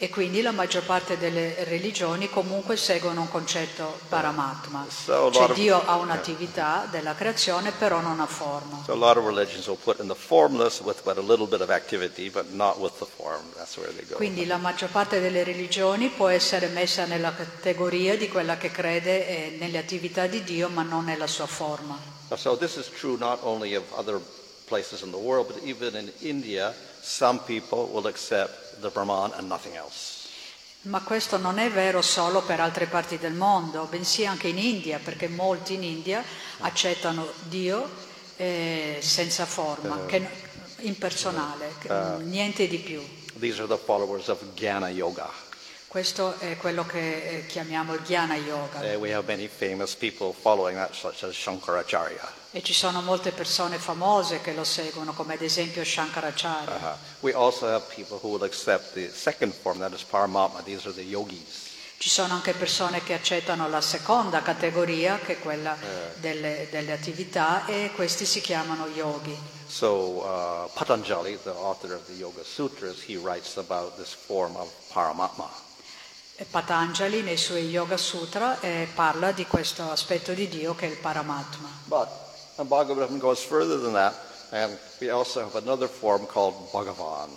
E quindi la maggior parte delle religioni comunque seguono un concetto Paramatma. So Cioè lot of- Dio ha un'attività della creazione però non ha forma. So a lot of religions will put in the formless with but a little bit of activity, but not with the form. That's where they go. Quindi la maggior parte delle religioni può essere messa nella categoria di quella che crede eh, nelle attività di Dio ma non nella sua forma. So this is true not only of other places in the world, but even in India, some people will accept the Brahman and nothing else. Ma questo non è vero solo per altre parti del mondo, bensì anche in India, perché molti in India accettano Dio eh, senza forma, che- impersonale, che- niente di più. These are the followers of Jnana Yoga. Questo è quello che eh, chiamiamo il Jnana Yoga. Uh, we have many famous people following that, such as Shankaracharya. E ci sono molte persone famose che lo seguono, come ad esempio Shankaracharya. Uh-huh. We also have people who will accept the second form, that is Paramatma. These are the yogis. Ci sono anche persone che accettano la seconda categoria, che è quella delle, delle attività, e questi si chiamano yogi. So uh, Patanjali, the author of the Yoga Sutras, he writes about this form of Paramatma. Patanjali nei suoi Yoga Sutra eh, parla di questo aspetto di Dio che è il Paramatma. But the Bhagavatam goes further than that, and we also have another form called Bhagavan.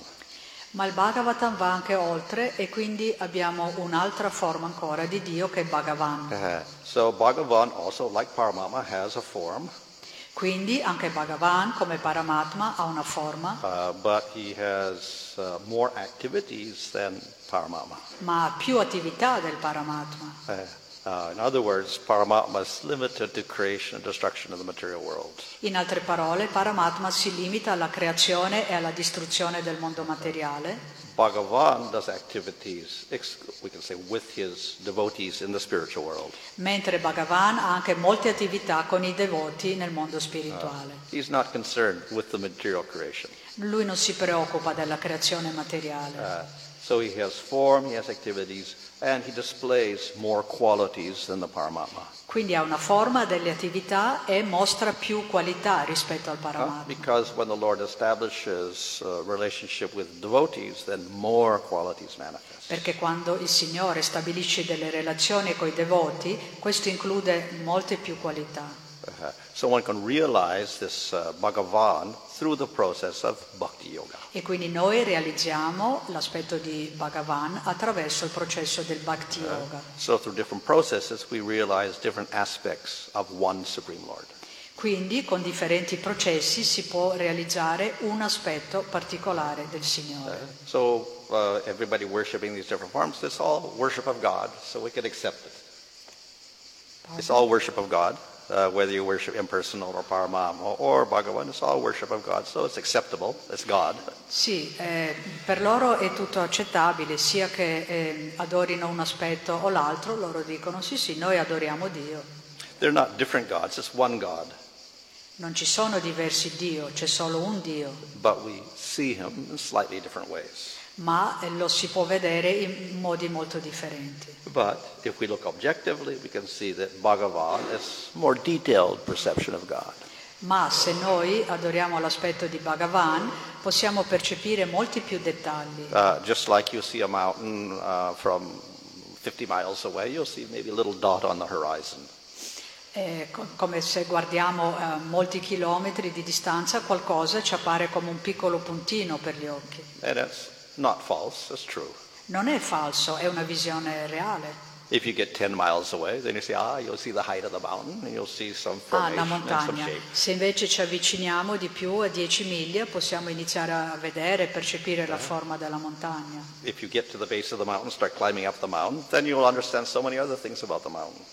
Ma il Bhagavatam va anche oltre e quindi abbiamo un'altra forma ancora di Dio che è Bhagavan. Uh, so Bhagavan also, like Paramatma, has a form, Quindi anche Bhagavan come Paramatma ha una forma, uh, but he has uh, more activities than Paramatma. ma più attività del Paramatma. Uh, uh, in other words, Paramatma is limited to creation and destruction of the material world. In altre parole, Paramatma si limita alla creazione e alla distruzione del mondo materiale, Bhagavan does activities, we can say, with his devotees in the spiritual world. mentre Bhagavan ha anche molte attività con i devoti nel mondo spirituale. He's not concerned with the material creation. Lui non si preoccupa della creazione materiale. Uh, so he has form, he has activities, and he displays more qualities than the Paramatma. Quindi ha una forma delle attività e mostra più qualità rispetto al Uh, Paramatma. because when the Lord establishes a relationship with devotees, then more qualities manifest. Perché quando il Signore stabilisce delle relazioni con i devoti, questo include molte più qualità. Uh, so one can realize this uh, Bhagavan through the process of bhakti yoga. E quindi noi realizziamo l'aspetto di Bhagavan attraverso il processo del Bhakti Yoga. So through different processes, we realize different aspects of one Supreme Lord. Quindi con differenti processi si può realizzare un aspetto particolare del Signore. So uh, everybody worshiping these different forms, it's all worship of God, so we can accept it. It's all worship of God, uh, whether you worship impersonal or Paramama or Bhagavan, it's all worship of God, so it's acceptable, it's God. Sì, eh, per loro è tutto accettabile, sia che eh, adorino un aspetto o l'altro, loro dicono sì sì, noi adoriamo Dio. They're not different gods, it's one God, Non ci sono diversi Dio, c'è solo un Dio, but we see him in slightly different ways. Ma eh, lo si può vedere in modi molto differenti. But if we look objectively, we can see that Bhagavan is more detailed perception of God. Ma se noi adoriamo l'aspetto di Bhagavan, possiamo percepire molti più dettagli. Uh, just like you see a mountain uh, from 50 miles away, you'll see maybe a little dot on the horizon. È co- come se guardiamo a molti chilometri di distanza qualcosa ci appare come un piccolo puntino per gli occhi. Not false, it's true. Non è falso, è una visione reale. If you get 10 miles away, then you say, ah, you'll see the height of the mountain and you'll see some Ah, la formation and some montagna. shape. Se invece ci avviciniamo di più a 10 miglia possiamo iniziare a vedere e percepire la forma della montagna. If you get to the base of the mountain, start climbing up the mountain, then you'll understand so many other things about the mountain.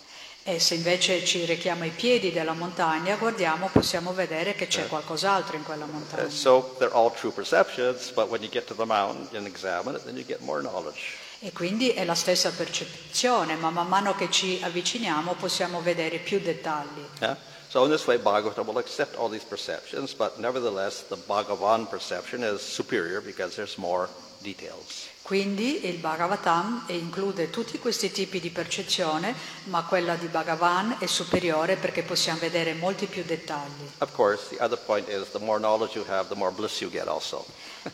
E se invece ci rechiamo ai piedi della montagna, guardiamo, possiamo vedere che c'è qualcos'altro in quella Uh, montagna. so they're all true perceptions, but when you get to the mountain and examine it, then you get more knowledge. E quindi è la stessa percezione, ma man mano che ci avviciniamo possiamo vedere più dettagli. Yeah? So in this way, Bhagavatam will accept all these perceptions, but nevertheless, the Bhagavan perception is superior because there's more details. Quindi il Bhagavatam include tutti questi tipi di percezione, ma quella di Bhagavan è superiore perché possiamo vedere molti più dettagli. Course, have.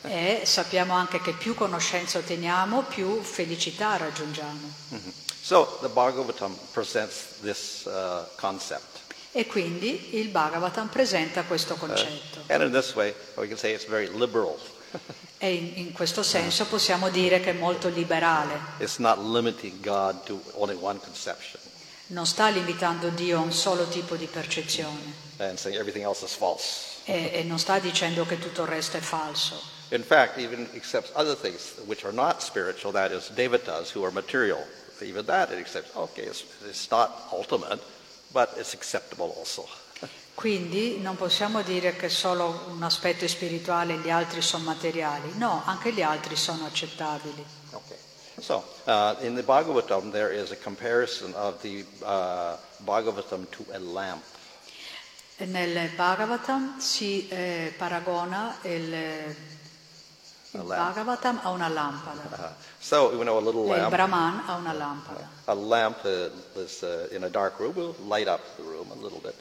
E sappiamo anche che più conoscenza otteniamo, più felicità raggiungiamo. So the Bhagavatam presents this uh, concept. E quindi il Bhagavatam presenta questo concetto. And in this way, we can say it's very liberal. E in, in questo senso possiamo dire che è molto liberale. It's not limiting God to only one conception Non sta limitando Dio a un solo tipo di percezione and saying everything else is false. e, e non sta dicendo che tutto il resto è falso. In fact, even accepts other things which are not spiritual, that is, devatas who are material. Even that it accepts, okay, it's, it's not ultimate, but it's acceptable also. Quindi non possiamo dire che solo un aspetto è spirituale e gli altri sono materiali. No, anche gli altri sono accettabili. Okay. So, uh, in the Bhagavatam, there is a comparison of the uh, Bhagavatam to a lamp. Nel Bhagavatam si eh, paragona il, il lamp. Bhagavatam a una lampada Uh, so, you know, a little e il lamp, Brahman a una lampada. a lamp uh, is uh, in a dark room will light up the room a little bit.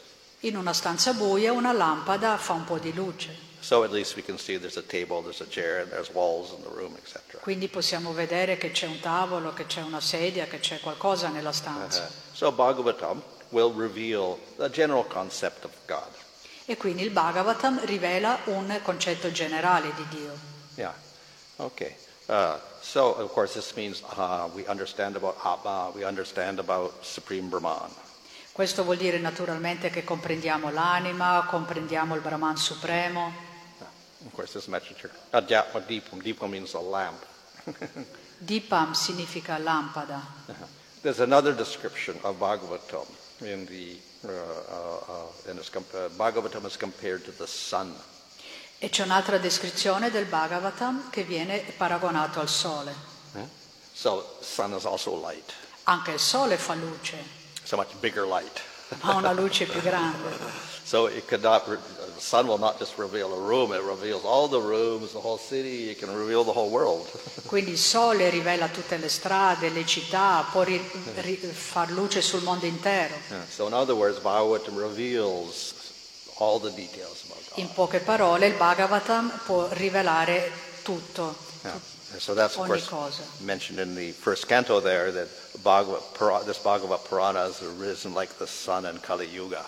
In una stanza buia una lampada fa un po' di luce, So at least we can see there's a table, there's a chair, and there's walls in the room, etc. quindi possiamo vedere che c'è un tavolo, che c'è una sedia, che c'è qualcosa nella stanza. so Bhagavatam will reveal the general concept of God. E quindi il Bhagavatam rivela un concetto generale di Dio. Yeah. Okay. Uh, so of course this means uh, we understand about Atma, we understand about Supreme Brahman. Questo vuol dire naturalmente che comprendiamo l'anima, comprendiamo il Brahman supremo. Of course, this messenger. Adhyatma Deepam. Deepam means a lamp. Dipam significa lampada. There's another description of Bhagavatam in the uh, uh, uh, in uh, Bhagavatam is compared to the sun. E c'è un'altra descrizione del Bhagavatam che viene paragonato al sole. Eh? So sun is also light. Anche il sole fa luce, So much bigger light. ma una luce più grande. So it could not. The sun will not just reveal a room; it reveals all the rooms, the whole city. It can reveal the whole world. Quindi il sole rivela tutte le strade, le città, può ri- ri- far luce sul mondo intero. Yeah. So in other words, Bhagavatam reveals all the details about God. In poche parole il Bhagavatam può rivelare tutto. Yeah. So that's of Ogni course cosa. mentioned in the first canto there that Bhagavat, Pura- this Bhagavat Purana has arisen like the sun in Kali Yuga.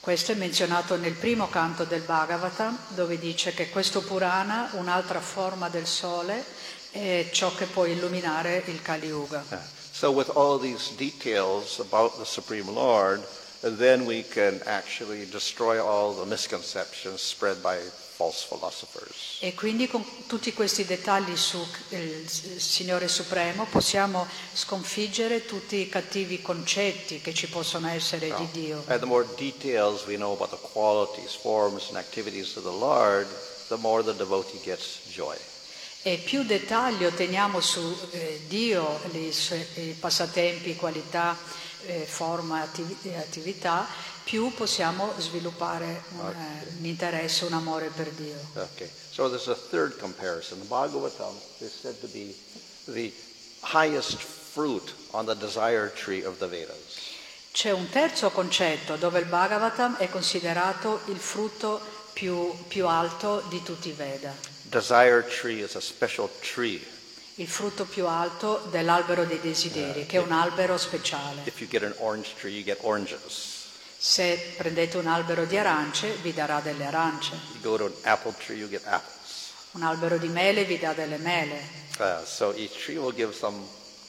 Questo è menzionato nel primo canto del Bhagavatam, dove dice che questo Purana, un'altra forma del sole, è ciò che può illuminare il Kali Yuga. Yeah. So with all these details about the Supreme Lord, then we can actually destroy all the misconceptions spread by. E quindi con tutti questi dettagli sul Signore Supremo possiamo sconfiggere tutti i cattivi concetti che ci possono essere di Dio. And the more details we know about the qualities, forms, and activities of the Lord, the more the devotee gets joy. E più dettagli otteniamo su eh, Dio, i, i passatempi, qualità, eh, forma, e attività, più possiamo sviluppare un, eh, un interesse, un amore per Dio. Okay. So there's a third comparison. The Bhagavatam is said to be the highest fruit on the desire tree of the Vedas. C'è un terzo concetto dove il Bhagavatam è considerato il frutto più, più alto di tutti i Veda, Desire tree is a special tree. il frutto più alto dell'albero dei desideri, che è un albero speciale. If you get an orange tree, you get oranges. Se prendete un albero di arance, vi darà delle arance. You go to an apple tree, you get apples. Un albero di mele vi dà delle mele. Uh, so each tree will give some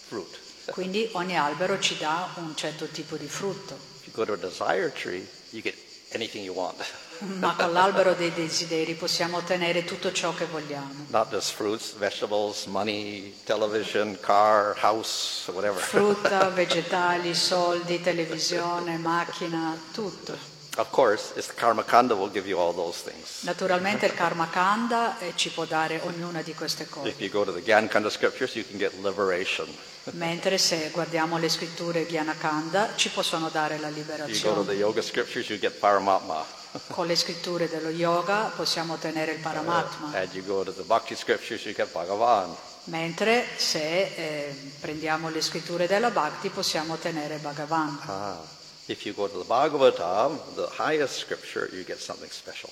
fruit. Quindi ogni albero ci dà un certo tipo di frutto. If you go to a desire tree, you get anything you want. Ma con l'albero dei desideri possiamo ottenere tutto ciò che vogliamo. Not just fruits, vegetables, money, television, car, house, whatever. Frutta, vegetali, soldi, televisione, macchina, tutto. Of course, it's the Karma Kanda will give you all those things. Naturalmente il Karma Kanda eh, ci può dare ognuna di queste cose. If you go to the Gyan Kanda scriptures, you can get liberation. Mentre se guardiamo le scritture Kanda ci possono dare la You go to liberazione. the Yoga scriptures, you get Paramatma. Con le scritture dello yoga possiamo ottenere il Paramatma. And you go to the Bhakti scriptures, you get Bhagavan. Mentre se eh, prendiamo le scritture della Bhakti possiamo ottenere Bhagavan. Ah. If you go to the Bhagavatam, the highest scripture, you get something special.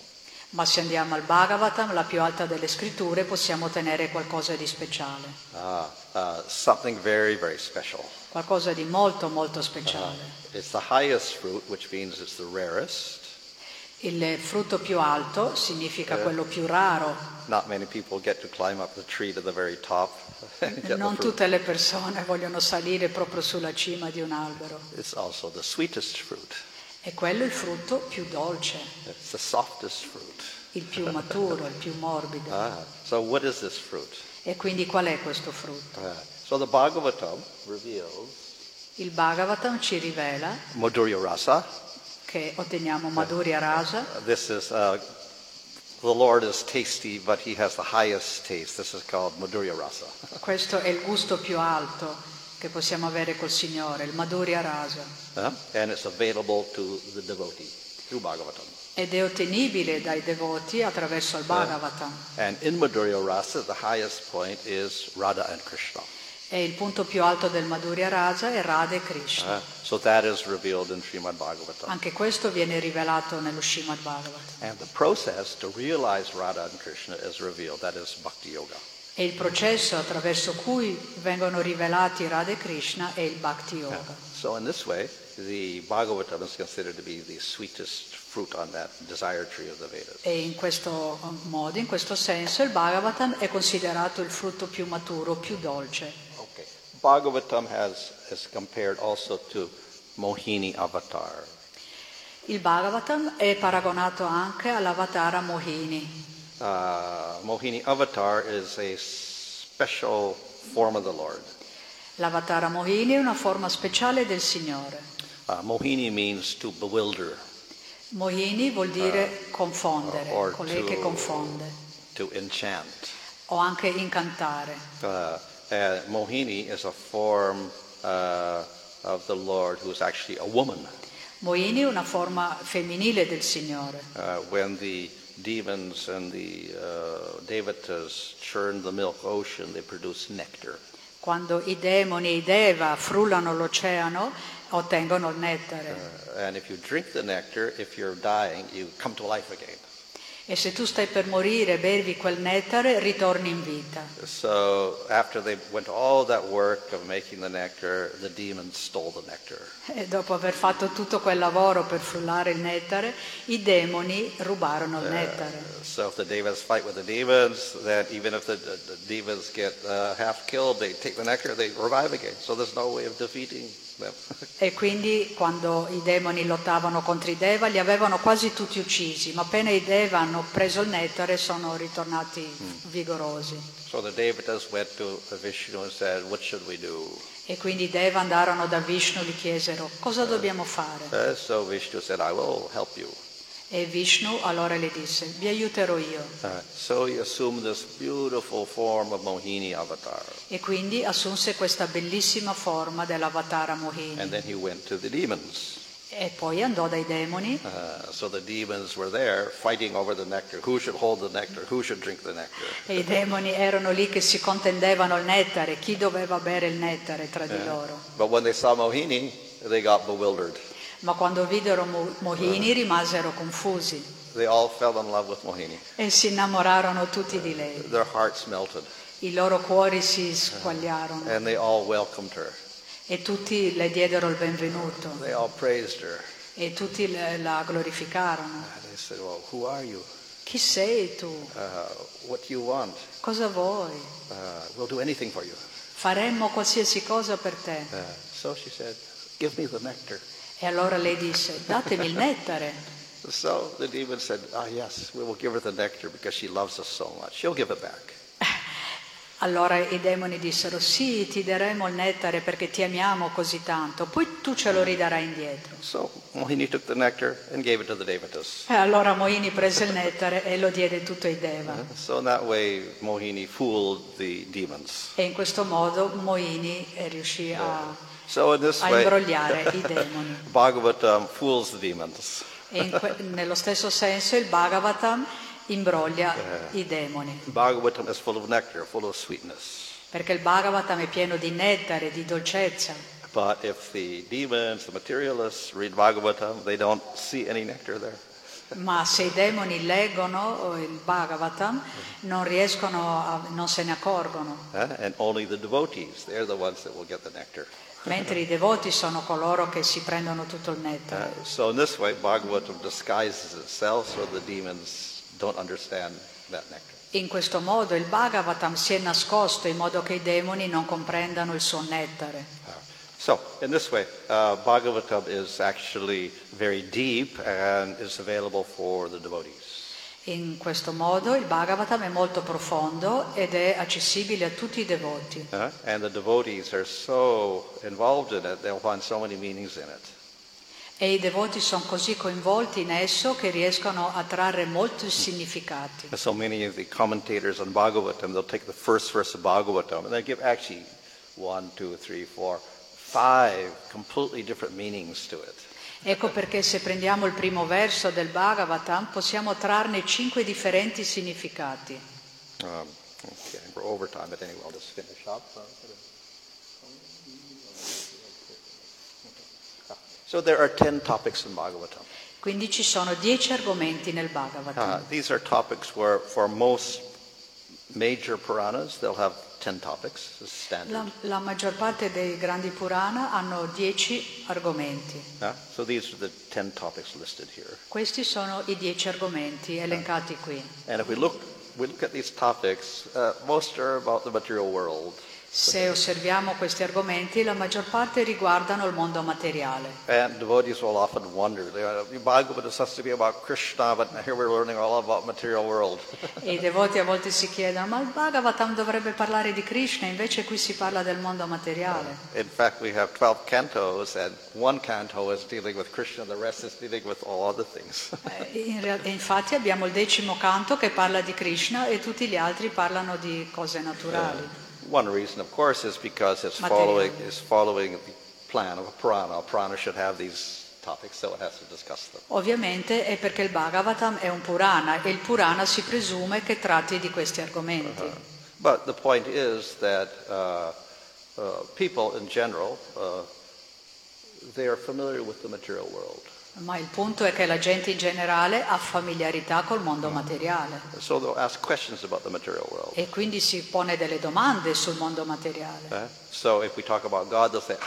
Ma se andiamo al Bhagavatam, la più alta delle scritture, possiamo ottenere qualcosa di speciale, Ah, uh, something very, very special. qualcosa di molto molto speciale. It's the highest fruit, which means it's the rarest. Il frutto più alto significa quello più raro. Not many people get to climb up the tree to the very top and get the Non tutte le persone vogliono salire proprio sulla cima di un albero. It's also the sweetest fruit. E quello è il frutto più dolce, It's the softest fruit. il più maturo, il più morbido. Ah, so what is this fruit? E quindi qual è questo frutto? Ah, so the Bhagavatam reveals Il Bhagavatam ci rivela Madhurya Rasa. Che otteniamo Madhurya Rasa. This is, uh, the Lord is tasty, but he has the highest taste. This is called Madhurya Rasa. Questo è il gusto più alto che possiamo avere col Signore, il Madhurya Rasa. Uh, and it's available to the devotee through Bhagavatam. Ed è ottenibile dai devoti attraverso il Bhagavatam. And in Madhurya Rasa, the highest point is Radha and Krishna. E il punto più alto del Madhurya Rasa è Radha e Krishna. Uh, so that is revealed in Srimad Bhagavatam. Anche questo viene rivelato nello Srimad Bhagavatam. And the process to realize Radha and Krishna is revealed. That is Bhakti Yoga. E il processo attraverso cui vengono rivelati Radha e Krishna è il Bhakti Yoga. So in this way, the Bhagavatam is considered to be the sweetest fruit on that desire tree of the Vedas. E in questo modo, in questo senso, il Bhagavatam è considerato il frutto più maturo, più dolce. Bhagavatam has is compared also to Mohini avatar. Il Bhagavatam è paragonato anche all'avatara Mohini. Uh, Mohini avatar is a special form of the Lord. L'avatara Mohini è una forma speciale del Signore. Uh, Mohini means to bewilder, Mohini vuol dire confondere, or colei che to- confonde, to enchant. o anche incantare. Uh, and Mohini is a form uh, of the Lord who is actually a woman. Mohini è una forma femminile del Signore. Uh, when the demons and the uh, devatas churn the milk ocean, they produce nectar. Quando i demoni e i deva frullano l'oceano, ottengono il nettare. Uh, and if you drink the nectar, if you're dying, you come to life again. E se tu stai per morire bevi quel nettare, ritorni in vita. So after they went all that work of making the nectar, the demons stole the nectar. E dopo aver fatto tutto quel lavoro per frullare il nettare, i demoni rubarono il nettare. So if the devas fight with the demons, then even if the, the, the demons get uh, half killed, they take the nectar, they revive again. So there's no way of defeating. E quindi quando i demoni lottavano contro i Deva li avevano quasi tutti uccisi, ma appena i Deva hanno preso il nettare sono ritornati vigorosi. so said? E quindi i Deva andarono da Vishnu e gli chiesero cosa dobbiamo fare. Uh, so Vishnu said, I will help you. E Vishnu allora le disse vi aiuterò io. Uh, so he assumed this beautiful form of Mohini avatar. E quindi assunse questa bellissima forma dell'avatara Mohini. And then he went to the demons. E poi andò dai demoni Uh, so the demons were there fighting over the nectar. Who should hold the nectar? Who should drink the nectar? e i demoni erano lì che si contendevano il nettare, chi doveva bere il nettare tra di loro. But when they saw Mohini, they got bewildered. Ma quando videro Mo- Mohini rimasero confusi They all fell in love with Mohini. e si innamorarono tutti di lei. Their hearts melted, I loro cuori si squagliarono and they all welcomed her. e tutti le diedero il benvenuto They all praised her. e tutti le- la glorificarono. Said, Well, who are you? Chi sei tu? Uh, what do you want? Cosa vuoi? Uh, we'll do anything for you. Faremmo qualsiasi cosa per te. Uh, so she said, Give me the nectar. E allora lei disse, datemi il nettare. So the demon said, Ah, yes, we will give her the nectar because she loves us so much. She'll give it back. Allora i demoni dissero, sì, ti daremo il nettare perché ti amiamo così tanto, poi tu ce lo ridarai indietro. So Mohini took the nectar and gave it to the Devatas. E allora Moini prese il nettare e lo diede tutto ai Deva. So in that way, Mohini fooled the demons. E in questo modo Moini eh, riuscì a, So in this a way, imbrogliare i demoni. Bhagavatam fools the demons. E in que- nello stesso senso il Bhagavatam imbroglia i demoni, Bhagavatam is full of nectar, full of sweetness. perché il Bhagavatam è pieno di nettare, di dolcezza. But if the demons, the materialists, read Bhagavatam, they don't see any nectar there. Ma se i demoni leggono eh, il Bhagavatam non riescono a, non se ne accorgono, eh? And only the devotees, they're the ones that will get the nectar. Mentre i devoti sono coloro che si prendono tutto il Uh, nettare. so in this way, Bhagavatam disguises itself so the demons don't understand that nectar. In questo modo il Bhagavatam si è nascosto in modo che i demoni non comprendano il suo nettare. Uh, so in this way, uh, Bhagavatam is actually very deep and is available for the devotees. In questo modo il Bhagavatam è molto profondo ed è accessibile a tutti i devoti. Uh, so it, so. E i devoti sono così coinvolti in esso che riescono a trarre molti significati. So many of the commentators on Bhagavatam, they'll take the first verse of Bhagavatam and they give actually one, two, three, four, five completely different meanings to it. Ecco perché se prendiamo il primo verso del Bhagavatam possiamo trarne cinque differenti significati. Um, okay, we're over time, but anyway, I'll just finish up. So there are ten topics in Bhagavatam. Quindi ci sono dieci argomenti nel Bhagavatam. Uh, these are topics where, for most major Puranas, they'll have La, la maggior parte dei grandi Purana hanno dieci argomenti. Uh, so these are the ten topics listed here. Questi sono i dieci argomenti elencati qui. And if we look, we look at these topics, uh, most are about the material world. Se osserviamo questi argomenti, la maggior parte riguardano il mondo materiale. And devotees will often wonder, they are, Bhagavatam has to be about Krishna, but here we're learning all about material world. E i devoti a volte si chiedono, ma il Bhagavatam dovrebbe parlare di Krishna, invece qui si parla del mondo materiale. In fact, we have 12 cantos, and one canto is dealing with Krishna, the rest is dealing with all other things. Eh, in infatti abbiamo il decimo canto che parla di Krishna e tutti gli altri parlano di cose naturali. One reason, of course, is because it's Material. following, is following the plan of a Purana. A Purana should have these topics, so it has to discuss them. Ovviamente è perché il Bhagavatam è un Purana e il Purana si presume che tratti di questi argomenti. But the point is that uh, uh, people in general, uh, they are familiar with the material world. Ma il punto è che la gente in generale ha familiarità col mondo materiale So e quindi si pone delle domande sul mondo materiale. So God, say,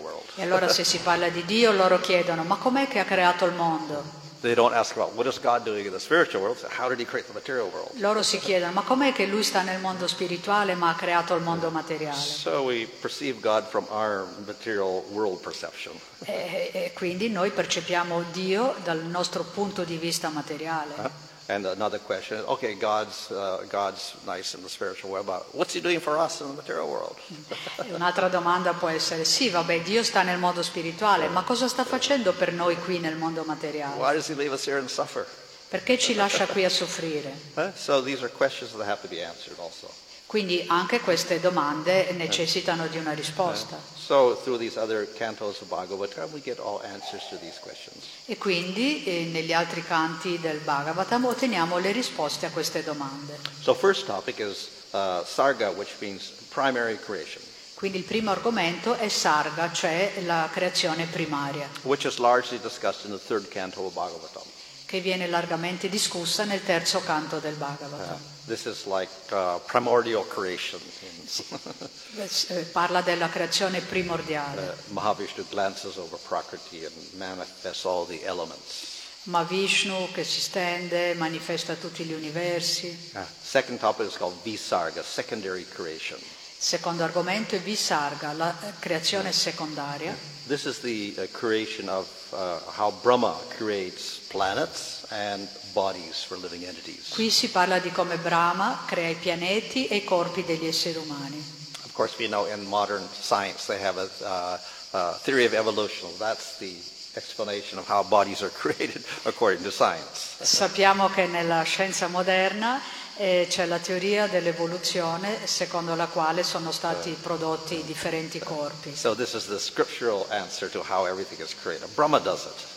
world? E allora se si parla di Dio loro chiedono ma com'è che ha creato il mondo? They don't ask about what is God doing in the spiritual world. Say, how did He create the material world? Loro si chiedono ma com'è che lui sta nel mondo spirituale ma ha creato il mondo materiale? So we perceive God from our material world perception. E, e quindi noi percepiamo Dio dal nostro punto di vista materiale. Huh? And another question is, okay, God's, uh, God's nice in the spiritual world, but what's He doing for us in the material world? Un'altra domanda può essere sì, vabbè, Dio sta nel mondo spirituale, ma cosa sta facendo per noi qui nel mondo materiale? Why does He leave us here and suffer? Perché ci lascia qui a soffrire? So these are questions that have to be answered also. Quindi anche queste domande necessitano di una risposta. So through these other cantos of Bhagavatam, we get all answers to these questions. E quindi eh, negli altri canti del Bhagavatam otteniamo le risposte a queste domande. So first topic is uh, Sarga, which means primary creation, Quindi il primo argomento è Sarga, cioè la creazione primaria, which is largely discussed in the third canto of Bhagavatam. Che viene largamente discussa nel terzo canto del Bhagavatam. Uh, this is like uh, primordial creation. Parla della creazione primordiale. Uh, Mahavishnu glances over Prakriti and manifests all the elements. Ma Vishnu che si stende, manifesta tutti gli universi. Uh, second topic is called Visarga, secondary creation. Secondo argomento è Visarga, la eh, creazione secondaria. This is the uh, creation of uh, how Brahma creates planets and bodies for living entities. Qui si parla di come Brahma crea i pianeti e i corpi degli esseri umani. Of course, we know in modern science they have a uh, uh, theory of evolution. That's the explanation of how bodies are created according to science. Sappiamo che nella scienza moderna eh, c'è la teoria dell'evoluzione secondo la quale sono stati prodotti differenti corpi. So this is the scriptural answer to how everything is created. Brahma does it.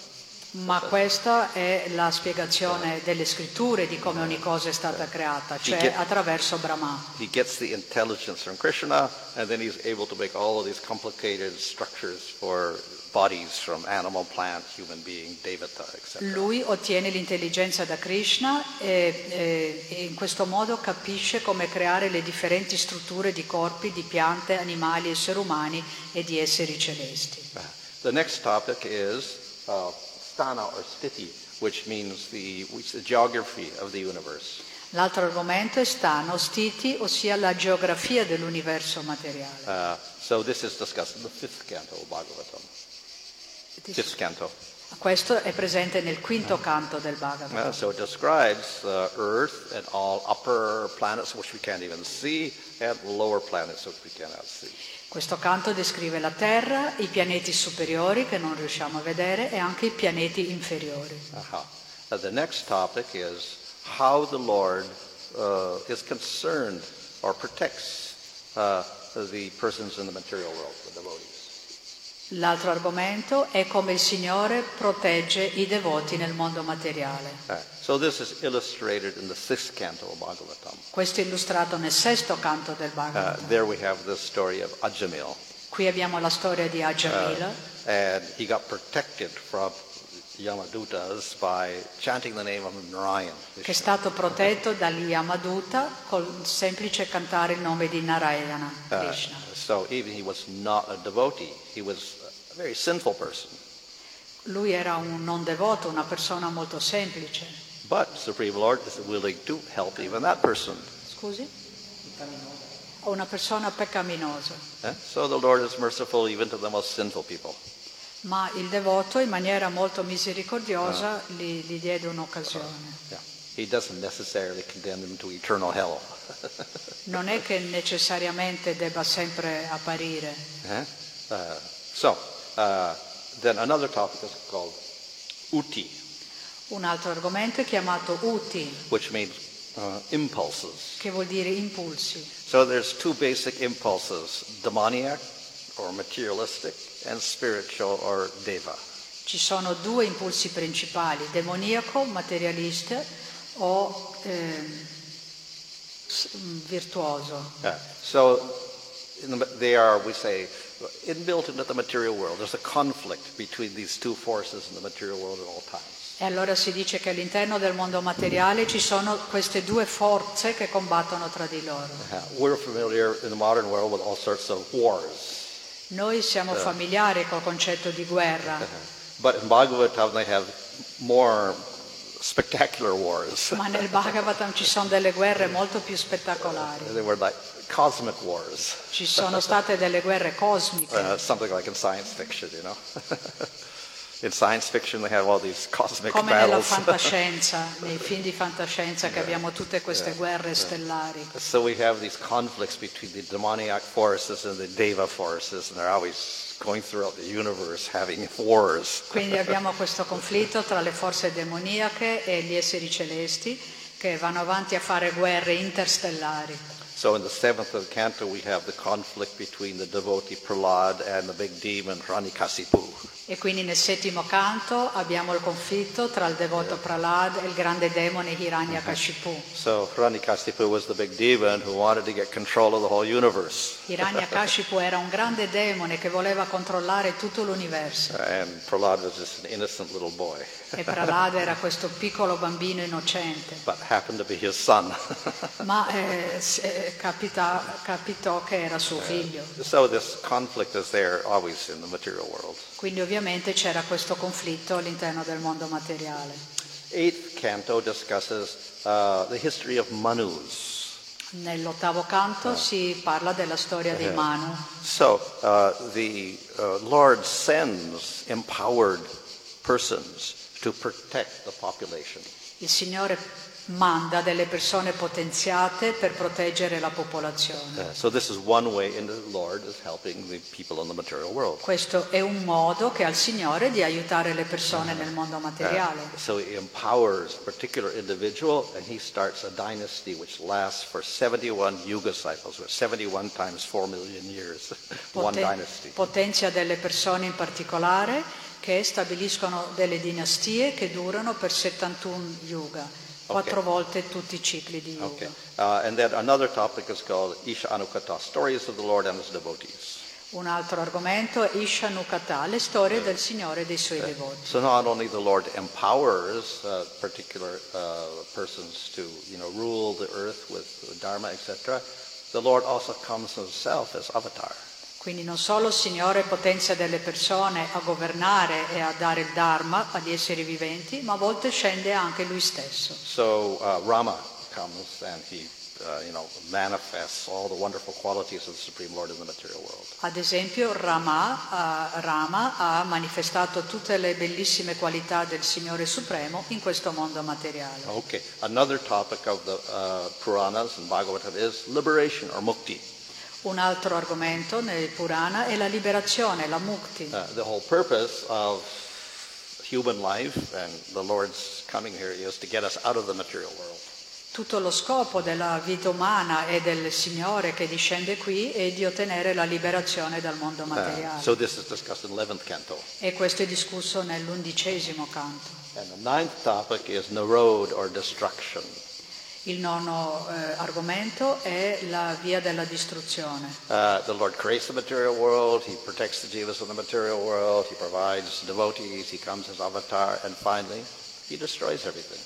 Ma questa è la spiegazione delle scritture di come ogni cosa è stata creata, cioè attraverso Brahma. He gets the intelligence from Krishna, and then he's able to make all of these complicated structures for animal, plant, being, devata. Lui ottiene l'intelligenza da Krishna e, e- in questo modo capisce come creare le differenti strutture di corpi, di piante, animali, esseri umani e di esseri celesti. Uh, The next topic is uh, sthana or sthiti, which means the, which the geography of the universe. L'altro argomento è stano, stiti, ossia la geografia dell'universo materiale. Uh, so this is discussed in the fifth canto of Bhagavatam. Fifth canto. Questo è presente nel quinto canto del Bhagavatam. Uh, so it describes the Earth and all upper planets which we can't even see, and lower planets which we cannot see. Questo canto descrive la Terra, i pianeti superiori che non riusciamo a vedere e anche i pianeti inferiori. Uh-huh. Uh, the next topic is how the Lord uh, is concerned or protects uh, the persons in the material world, the devotees. L'altro argomento è come il Signore protegge i devoti nel mondo materiale. Uh, so. Questo è illustrato nel sesto canto del Uh, Bhagavatam. Ajamil. Qui abbiamo la storia di Ajamila, And he got protected from Yamadutas by chanting the name of Narayan. che è stato protetto dagli Yamaduta col semplice cantare il nome di Narayana, Uh, Krishna. so even he was not a devotee, he was very sinful person. Lui era un non devoto, una persona molto semplice. But Supreme Lord is willing to help even that person. Scusi? O una persona peccaminosa. Eh? So the Lord is merciful even to the most sinful people. Ma il devoto in maniera molto misericordiosa gli, gli diede un'occasione. Yeah. He doesn't necessarily condemn them to eternal hell. Non è che necessariamente debba sempre apparire. Eh? Uh, so, uh, then another topic is called uti, Un altro argomento è chiamato uti, which means uh, impulses. che vuol dire impulsi. So there's two basic impulses, demoniac or materialistic and spiritual or deva. Ci sono due impulsi principali, demoniaco, materialista o mm, virtuoso. Yeah. So they are, we say, inbuilt into the material world. There's a conflict between these two forces in the material world at all times. E allora si dice che all'interno del mondo materiale ci sono queste due forze che combattono tra di loro. Uh, We're familiar in the modern world with all sorts of wars. Noi siamo familiari col concetto di guerra, But in Bhagavatam they have more spectacular wars. ma nel Bhagavatam ci sono delle guerre molto più spettacolari. they were like cosmic wars, Ci sono state delle guerre cosmiche, uh, something like in science fiction, you know. in science fiction they have all these cosmic come nella battles. fantascienza, nei film di fantascienza che abbiamo tutte queste guerre stellari. so we have these conflicts between the demoniac forces and the deva forces, and they're always going throughout the universe having wars. Quindi abbiamo questo conflitto tra le forze demoniache e gli esseri celesti che vanno avanti a fare guerre interstellari. So in the seventh canto we have the conflict between the devotee Prahlad and the big demon Ranikasipu. E quindi nel settimo canto abbiamo il conflitto tra il devoto Prahlad e il grande demone Hiranyakashipu. So Ranikasipu was the big demon who wanted to get control of the whole universe. Hiranyakashipu era un grande demone che voleva controllare tutto l'universo And Prahlad was just an innocent little boy, e Prahlad era questo piccolo bambino innocente. but happened to be his son. Ma eh, eh, capita- capitò che era suo figlio. so this conflict is there always in the material world. Quindi ovviamente c'era questo conflitto all'interno del mondo materiale. Eighth canto discusses uh, the history of Manus. Nell'ottavo canto si parla della storia dei Manu. So uh, the uh, Lord sends empowered persons to protect the population. Il Signore manda delle persone potenziate per proteggere la popolazione. Uh, so. Questo è un modo che ha il Signore di aiutare le persone nel mondo materiale. Uh, so he empowers a particular individual and he starts a dynasty which lasts for 71 yuga cycles, or 71 times 4 million years, one Poten- dynasty. potenzia delle persone in particolare che stabiliscono delle dinastie che durano per 71 yuga, quattro volte tutti i cicli di yuga. Okay. Uh, and then another topic is called Isha Anukata, stories of the Lord and his devotees. Un altro argomento è Isha Nukata, le storie del Signore e dei suoi devoti. So not only the Lord empowers uh, particular uh, persons to, you know, rule the earth with dharma, etc., the Lord also comes himself as avatar. Quindi non solo il Signore potenzia delle persone a governare e a dare il Dharma agli esseri viventi, ma a volte scende anche Lui stesso. So uh, Rama comes and he, uh, you know, manifests all the wonderful qualities of the Supreme Lord in the material world. Ad esempio Rama, eh, Rama ha manifestato tutte le bellissime qualità del Signore Supremo in questo mondo materiale. Okay. Another topic of the uh, Puranas and Bhagavatam is liberation or mukti. Un altro argomento nel Purana è la liberazione, la mukti. Uh, the whole purpose of human life and the Lord's coming here is to get us out of the material world. Tutto lo scopo della vita umana e del Signore che discende qui è di ottenere la liberazione dal mondo Uh, materiale. so this is discussed in 11th canto. E questo è discusso nell'undicesimo canto. And the ninth topic is narod or destruction. Il nono eh, argomento è la via della distruzione. Uh, the Lord creates the material world, He protects the jivas of the material world, He provides devotees, He comes as avatar, and finally, He destroys everything.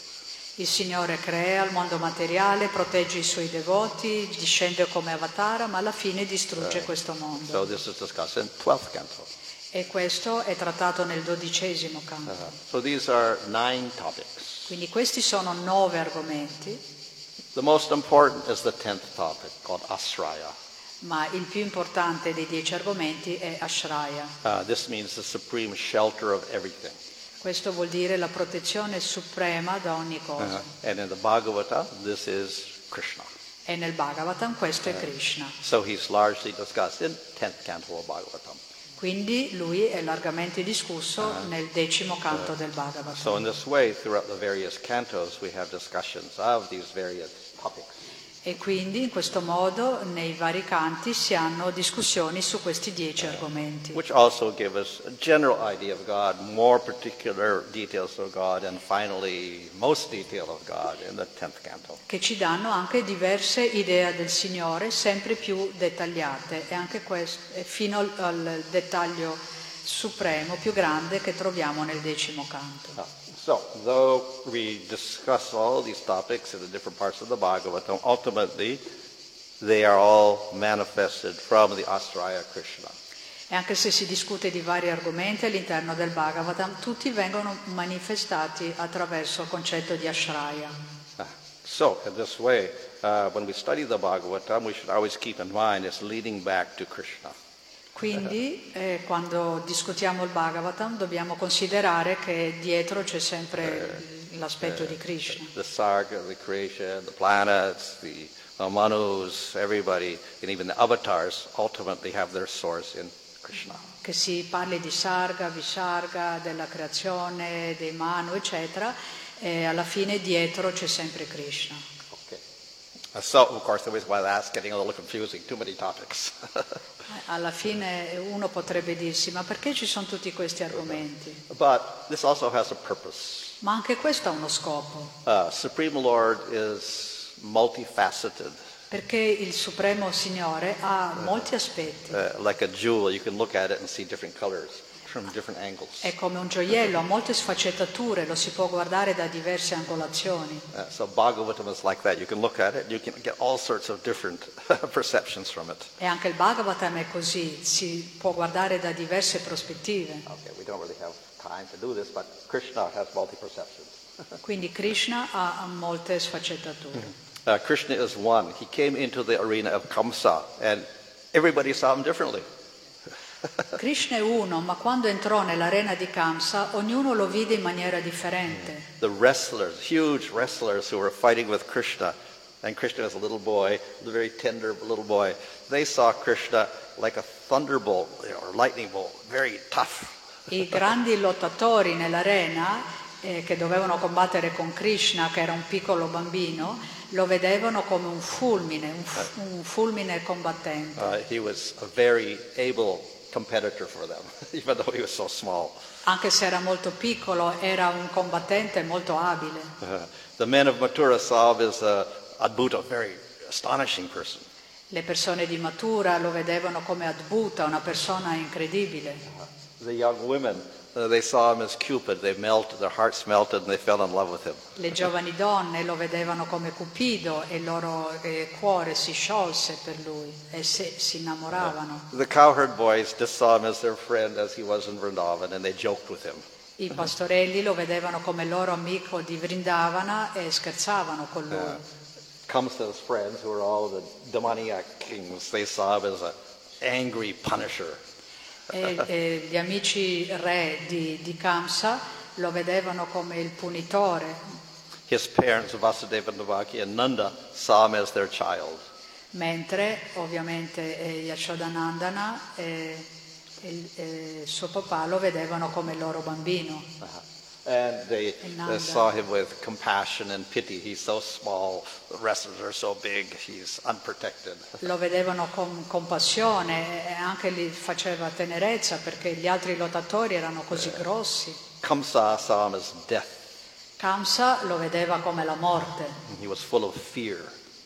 Il Signore crea il mondo materiale, protegge i suoi devoti, discende come avatara, ma alla fine distrugge questo mondo. So this is discussed in 12th canto. E questo è trattato nel dodicesimo canto. Uh, so these are nine topics. Quindi questi sono nove argomenti, The most important is the tenth topic called Asraya. ma il più importante dei dieci argomenti è Ashraya. Uh, this means the supreme shelter of everything. Questo vuol dire la protezione suprema da ogni cosa. Uh, and in the Bhagavata, this is Krishna. E nel Bhagavatam questo è Krishna. So he's largely discussed in 10th canto of Bhagavatam. Quindi lui è largamente discusso nel decimo canto del So Bhagavatam. in this way, throughout the various cantos, we have discussions of these various. E quindi in questo modo nei vari canti si hanno discussioni su questi dieci argomenti, God, finally, God in the 10th canto. che ci danno anche diverse idee del Signore, sempre più dettagliate, e anche questo, fino al, al dettaglio supremo, più grande, che troviamo nel decimo canto. Uh, So, though we discuss all these topics in the different parts of the Bhagavatam, ultimately, they are all manifested from the Astraya Krishna. E anche se si discute di vari argomenti all'interno del Bhagavatam, tutti vengono manifestati attraverso il concetto di Ashraya. Uh, So, in this way, uh, when we study the Bhagavatam, we should always keep in mind it's leading back to Krishna. Quindi eh, quando discutiamo il Bhagavatam dobbiamo considerare che dietro c'è sempre l'aspetto di Krishna. The Sarga, the creation, the planets, the Manus, everybody, and even the avatars ultimately have their source in Krishna. Che si parli di Sarga, Visarga, della creazione, dei Manu, eccetera, e alla fine dietro c'è sempre Krishna. Okay. So, of course, that was why that's getting a little confusing, too many topics. Alla fine uno potrebbe dirsi, ma perché ci sono tutti questi argomenti? Ma anche questo ha uno scopo, Uh, perché il Supremo Signore ha molti aspetti. Uh, like a jewel, you can look at it and see different colors. È come un gioiello, ha molte sfaccettature, lo si può guardare da diverse angolazioni. Uh, so Bhagavatam is like that. You can look at it, you can get all sorts of different perceptions from it. E anche il Bhagavatam è così, si può guardare da diverse prospettive. Okay, we don't really have time to do this, but Krishna has multi-perceptions. Quindi Krishna ha molte sfaccettature. Uh, Krishna is one. He came into the arena of Kamsa, and everybody saw him differently. Krishna è uno, ma quando entrò nell'arena di Kamsa, ognuno lo vide in maniera differente. The wrestlers, huge wrestlers who were fighting with Krishna, and Krishna was a little boy, a very tender little boy, they saw Krishna like a thunderbolt or lightning bolt, very tough. I grandi lottatori nell'arena eh, che dovevano combattere con Krishna, che era un piccolo bambino, lo vedevano come un fulmine, un, f- un fulmine combattente. Uh, he was a very able competitor for them, even though he was so small. Anche se era molto piccolo, era un combattente molto abile. Uh, the men of Mathura saw him as a Adbhuta, a very astonishing person. Le persone di Matura lo vedevano come Adbhuta, una persona incredibile. The young women, uh. Le giovani donne lo vedevano come Cupido e il loro eh, cuore si sciolse per lui e se- si innamoravano. The cowherd boys just saw him as their friend as he was in Vrindavan, and they joked with him. I pastorelli lo vedevano come loro amico di Vrindavana e scherzavano con lui. Kamsa's friends, who were all the demoniac kings, they saw him as an angry punisher. E, e gli amici re di, di Kamsa lo vedevano come il punitore, His parents, Vasudeva Navaki and Nanda, saw him as their child. mentre ovviamente eh, Yashodanandana e, e e suo papà lo vedevano come il loro bambino. Uh-huh. And they, they saw him with compassion and pity. He's so small, the wrestlers are so big, he's unprotected. Lo vedevano con compassione e anche gli faceva tenerezza perché gli altri lottatori erano così grossi. Kamsa saw him as death. Kamsa lo vedeva come la morte He was full of fear.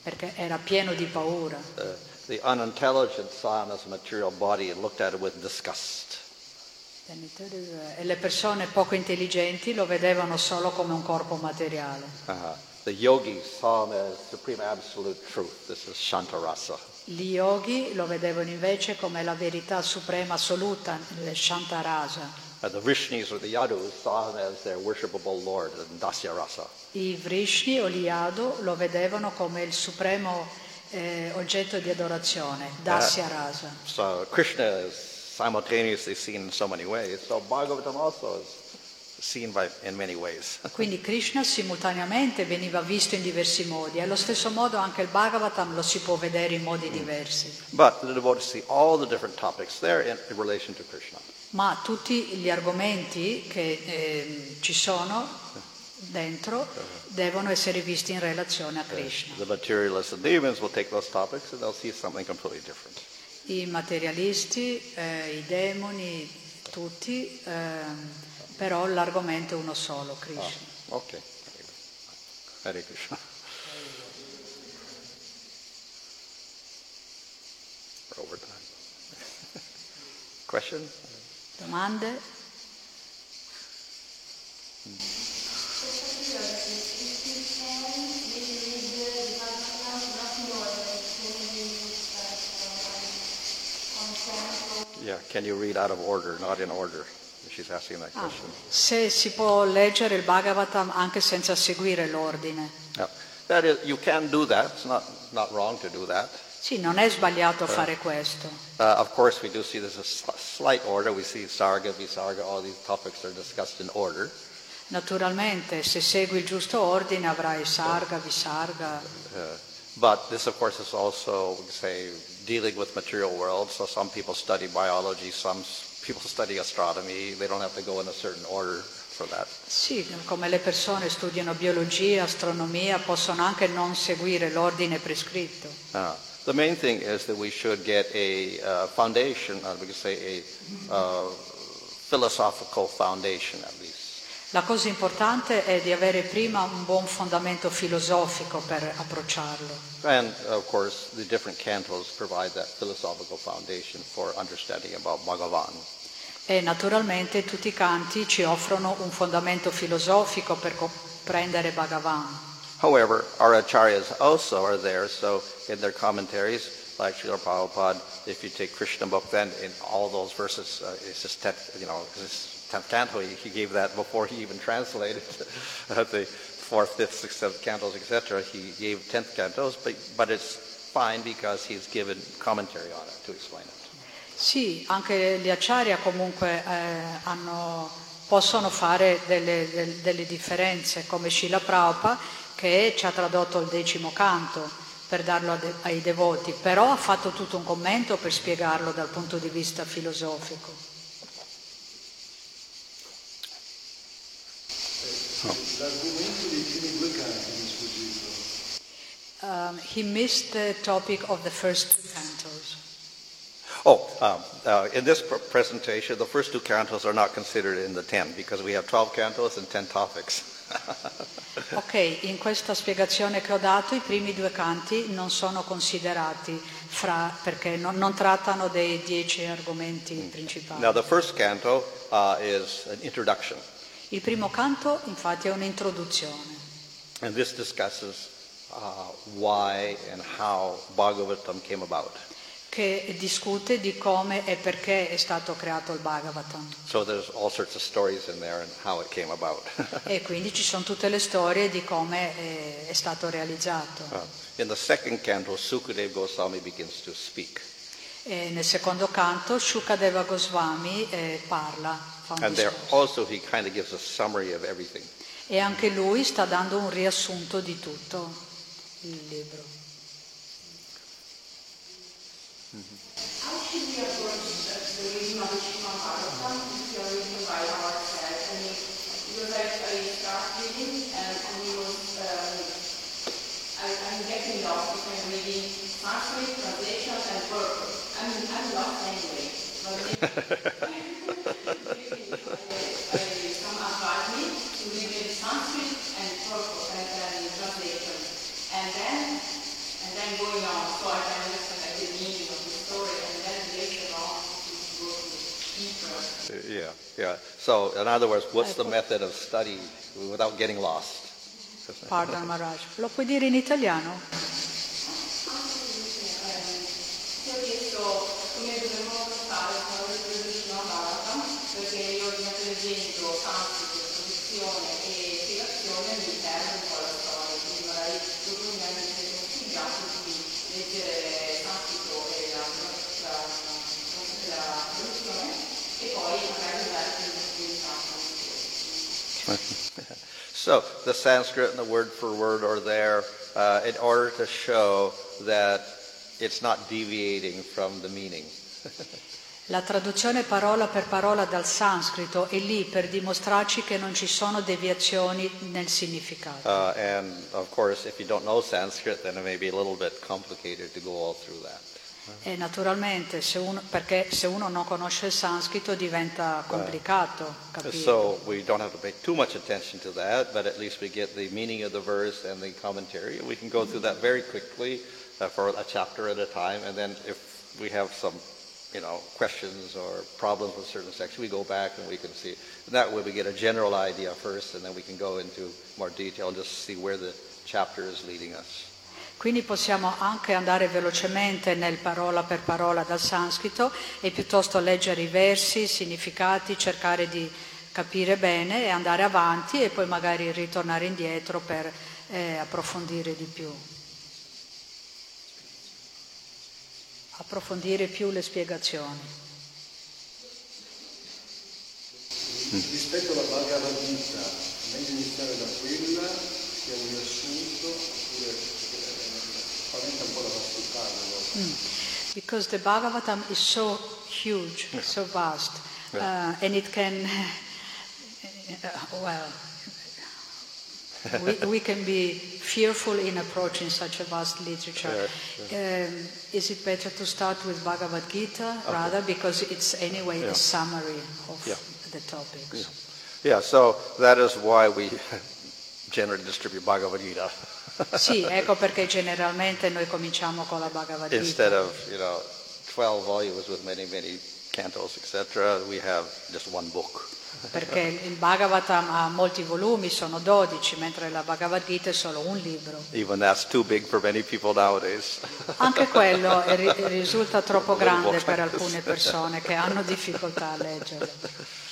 perché era pieno di paura. Uh, the unintelligent saw him as a material body and looked at it with disgust. E le persone poco intelligenti lo vedevano solo come un corpo materiale. Uh-huh. Gli yogi lo vedevano invece come la verità suprema assoluta, il Shantarasa. Uh, the Vrishnis or the Yadus saw him as their worshipable Lord, in Dasyarasa. I Vrishni o gli Yadu lo vedevano come il supremo eh, oggetto di adorazione, Dasya Rasa. So Krishna is simultaneously seen in so many ways. So Bhagavatam also is seen by, in many ways. Quindi Krishna simultaneamente veniva visto in diversi modi, allo stesso modo anche il Bhagavatam lo si può vedere in modi diversi. but the devotees see all the different topics there in, in relation to Krishna. Ma tutti gli argomenti che eh, ci sono dentro devono essere visti in relazione a Krishna. The materialists and demons will take those topics and they'll see something completely different. I materialisti, eh, i demoni, tutti, ehm, però l'argomento è uno solo, Krishna. Okay. Hare Krishna. Question? Domande? Yeah, can you read out of order, not in order? She's asking that question. Ah, question. se si può leggere il Bhagavatam anche senza seguire l'ordine. Yeah. That is, you can do that. It's not, not wrong to do that. Sì, non è sbagliato fare questo. Uh, of course, we do see there's a sl- slight order. We see Sarga, Visarga, all these topics are discussed in order. Naturalmente, se segui il giusto ordine avrai sarga, visarga, Uh, but this, of course, is also, say, dealing with material world. So some people study biology, some people study astronomy. They don't have to go in a certain order. for that. Sì, come le persone studiano biologia, astronomia, possono anche non seguire l'ordine prescritto. Uh, the main thing is that we should get a uh, foundation, uh, we could say a uh, philosophical foundation at least. La cosa importante è di avere prima un buon fondamento filosofico per approcciarlo. And of course, the different cantos provide that philosophical foundation for understanding about Bhagavan. E naturalmente tutti i canti ci offrono un fondamento filosofico per comprendere Bhagavan. However, our acharyas also are there, so in their commentaries, like Srila Prabhupada, if you take Krishna book, then in all those verses, uh, it's just you know, it's canto. He, he gave that before he even translated uh, the fourth, fifth, sixth, seventh cantos, etc. He gave tenth cantos, but but it's fine because he's given commentary on it to explain it. Sì, anche gli acciaria comunque eh, hanno, possono fare delle, delle, delle differenze, come Shila Prabhupada che ci ha tradotto il decimo canto per darlo ai devoti, però ha fatto tutto un commento per spiegarlo dal punto di vista filosofico. L'argomento dei primi due canti mi sfuggito. Um, he missed the topic of the first two cantos. Oh, um, uh, in this pr- presentation, the first two cantos are not considered in the ten because we have 12 cantos and 10 topics. ok, in questa spiegazione che ho dato i primi due canti non sono considerati fra, perché non, non trattano dei dieci argomenti principali. Now, the first canto uh, is an introduction, Il primo canto infatti è un'introduzione and this discusses why and how Bhagavatam came about. che discute di come e perché è stato creato il Bhagavatam. So there's all sorts of stories in there and how it came about. E quindi ci sono tutte le storie di come è, è stato realizzato. Uh, in the second canto, Sukadev Goswami begins to speak. Nel secondo canto Shukadeva Goswami eh, parla, also kind of. E anche lui sta dando un riassunto di tutto il libro. How should we approach the the reading of the Srimad Bhagavatam if we are reading by ourselves? I mean, because I, I start reading and and it was, um, I, I'm getting lost if I'm reading Sanskrit, translations and purpose. I mean, I'm lost anyway. But maybe I, I, some advise me to read in Sanskrit and purpose and, and translation. And then and then going on so I can understand like, the meaning of the story and then later on to go to deeper. Yeah, yeah. So, in other words, what's the method of study without getting lost? Pardon Maharaj, lo puoi dire in italiano? Ti ho chiesto come dovremmo affrontare con le produzioni Bhagavatam perché io mi presento sanscrito, produzione e spiegazione all'interno di quella storia, quindi magari dopo mi hanno consigliato di leggere sanscrito e la, la, la, la produzione e poi magari andare per il sanscrito. So, the Sanskrit and the word for word are there uh, in order to show that it's not deviating from the meaning. La traduzione parola per parola dal sanscrito è lì per dimostrarci che non ci sono deviazioni nel significato. Uh, and of course, if you don't know Sanskrit, then it may be a little bit complicated to go all through that. E naturalmente, se uno, perché se uno non conosce il sanscrito diventa complicato capire. So we don't have to pay too much attention to that, but at least we get the meaning of the verse and the commentary. We can go through that very quickly uh, for a chapter at a time, and then if we have some, you know, questions or problems with certain sections, we go back and we can see. And that way we get a general idea first, and then we can go into more detail and just see where the chapter is leading us. Quindi possiamo anche andare velocemente nel parola per parola dal sanscrito e piuttosto leggere i versi, i significati, cercare di capire bene e andare avanti e poi magari ritornare indietro per eh, approfondire di più. Approfondire più le spiegazioni. Rispetto alla Bhagavad Gita, meglio iniziare da quella che è un riassunto, oppure spaventa un po' la vastità. no? Because the Bhagavatam is so huge, so vast, uh, and it can Uh, well, we, we can be fearful in approaching such a vast literature. Um, is it better to start with Bhagavad Gita rather because it's anyway Yeah. a summary of Yeah. the topics? Yeah, so that is why we generally distribute Bhagavad Gita Sì, ecco perché generalmente noi cominciamo con la Bhagavad Gita. instead of you know 12 volumes with many many cantos, etc. We have just one book. Perché il Bhagavatam ha molti volumi, sono 12, mentre la Bhagavad Gita è solo un libro. Even that's too big for many people nowadays. Anche quello risulta troppo grande per alcune persone che hanno difficoltà a leggere.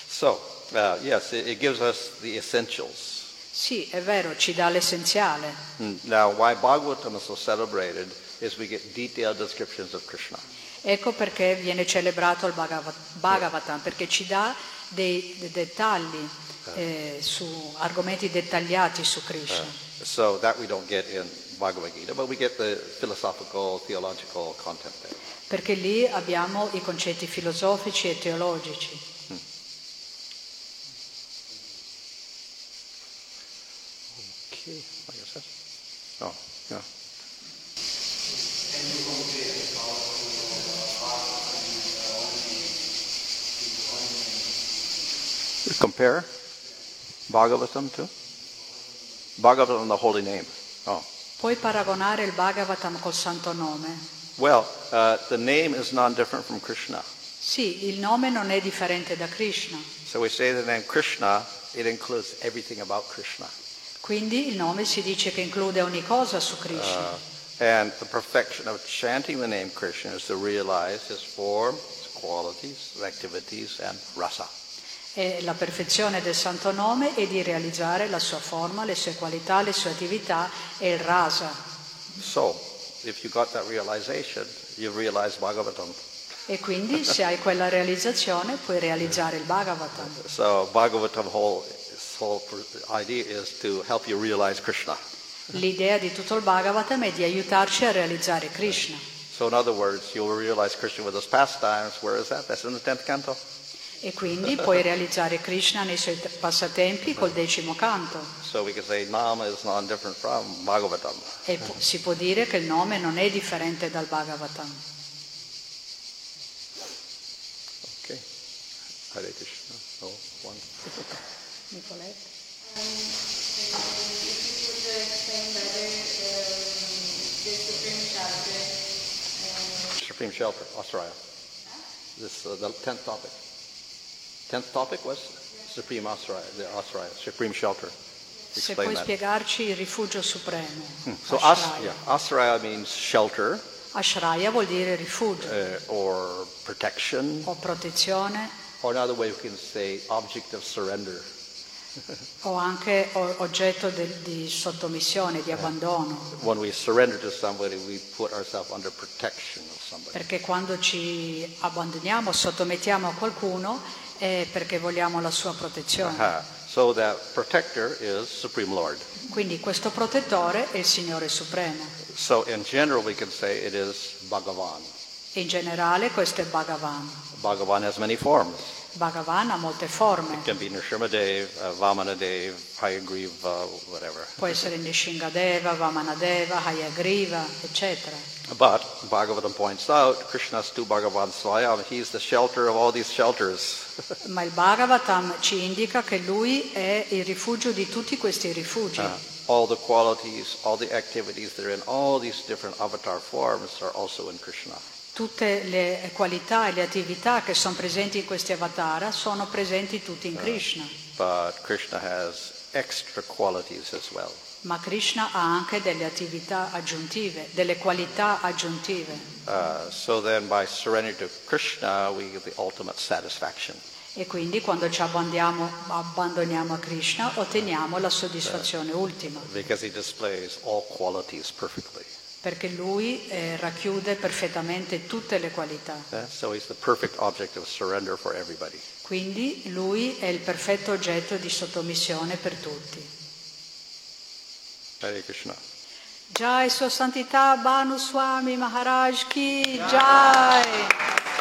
So uh, yes, it, it gives us the essentials. Sì, è vero, ci dà l'essenziale. Mm, Now, why Bhagavatam is so celebrated is we get detailed descriptions of Krishna. Ecco perché viene celebrato il Bhagava- Bhagavatam, perché ci dà dei, dei dettagli eh, su argomenti dettagliati su Krishna. So that we don't get in Bhagavad Gita, but we get the philosophical, theological content there. Perché lì abbiamo i concetti filosofici e teologici. Okay, I guess that's. Oh, yeah. Compare Bhagavatam to Bhagavatam, the holy name. Oh, Puoi paragonare il Bhagavatam col santo nome? well, uh, the name is non-different from Krishna. Sì, il nome non è differente da Krishna, So we say the name Krishna, it includes everything about Krishna. quindi il nome si dice che include ogni cosa su Krishna. And the perfection of chanting the name Krishna is to realize his form, his qualities, his activities, and rasa. E la perfezione del santo nome è di realizzare la sua forma, le sue qualità, le sue attività e il rasa. So, if you got that realization, you realize Bhagavatam. E quindi se hai quella realizzazione puoi realizzare il Bhagavatam. So, Bhagavatam whole, whole idea is to help you realize Krishna. L'idea di tutto il Bhagavatam è di aiutarci a realizzare Krishna. So, in other words, you'll realize Krishna with his pastimes. Where is that? That's in the 10th canto. E quindi puoi realizzare Krishna nei suoi passatempi col decimo canto. So, we can say Nama is non different from Bhagavatam. E pu- si può dire che il nome non è differente dal Bhagavatam. Okay. Hare Krishna. Oh, one. The Supreme Shelter, Asraya. This uh, the tenth topic. Tenth topic was Supreme Asraya, the Asraya, Supreme Shelter. Se puoi that. spiegarci il rifugio supremo. So as, Ashraya. yeah, Asraya means shelter Ashraya vuol dire rifugio uh, or protection, o protezione or another way we can say object of surrender. o anche oggetto del- di sottomissione, di abbandono. When we surrender to somebody, we put ourselves under protection of somebody. Perché quando ci abbandoniamo, sottomettiamo a qualcuno è perché vogliamo la sua protezione. Aha. So that protector is Supreme Lord. Quindi questo protettore è il Signore Supremo. So in general, we can say it is Bhagavan. In generale questo è Bhagavan. Bhagavan has many forms. Bhagavan ha molte forme. It can be Nrsimhadev, Vamanadev, Hayagriva, whatever. Può essere Nishingadeva, Vamanadeva, Hayagriva, eccetera. But Bhagavatam points out, Krishna's to Bhagavan Swayam, he's the shelter of all these shelters. Ma il Bhagavatam ci indica che lui è il rifugio di tutti questi rifugi. Uh, all the qualities, all the activities that are in all these different avatar forms are also in Krishna. Tutte le qualità e le attività che sono presenti in questi avatar sono presenti tutti in Krishna. But Krishna qualities as well. Ma Krishna ha anche delle attività aggiuntive, delle qualità aggiuntive. Uh, so then by surrendering to Krishna, we get the ultimate satisfaction. E quindi quando ci abbandoniamo, a Krishna otteniamo la soddisfazione ultima, Because he displays all qualities perfectly. Perché lui eh, racchiude perfettamente tutte le qualità. Uh, so. Quindi lui è il perfetto oggetto di sottomissione per tutti. Hare Krishna. Jai Sua Santità Bhanu Swami Maharaj Ki Jai!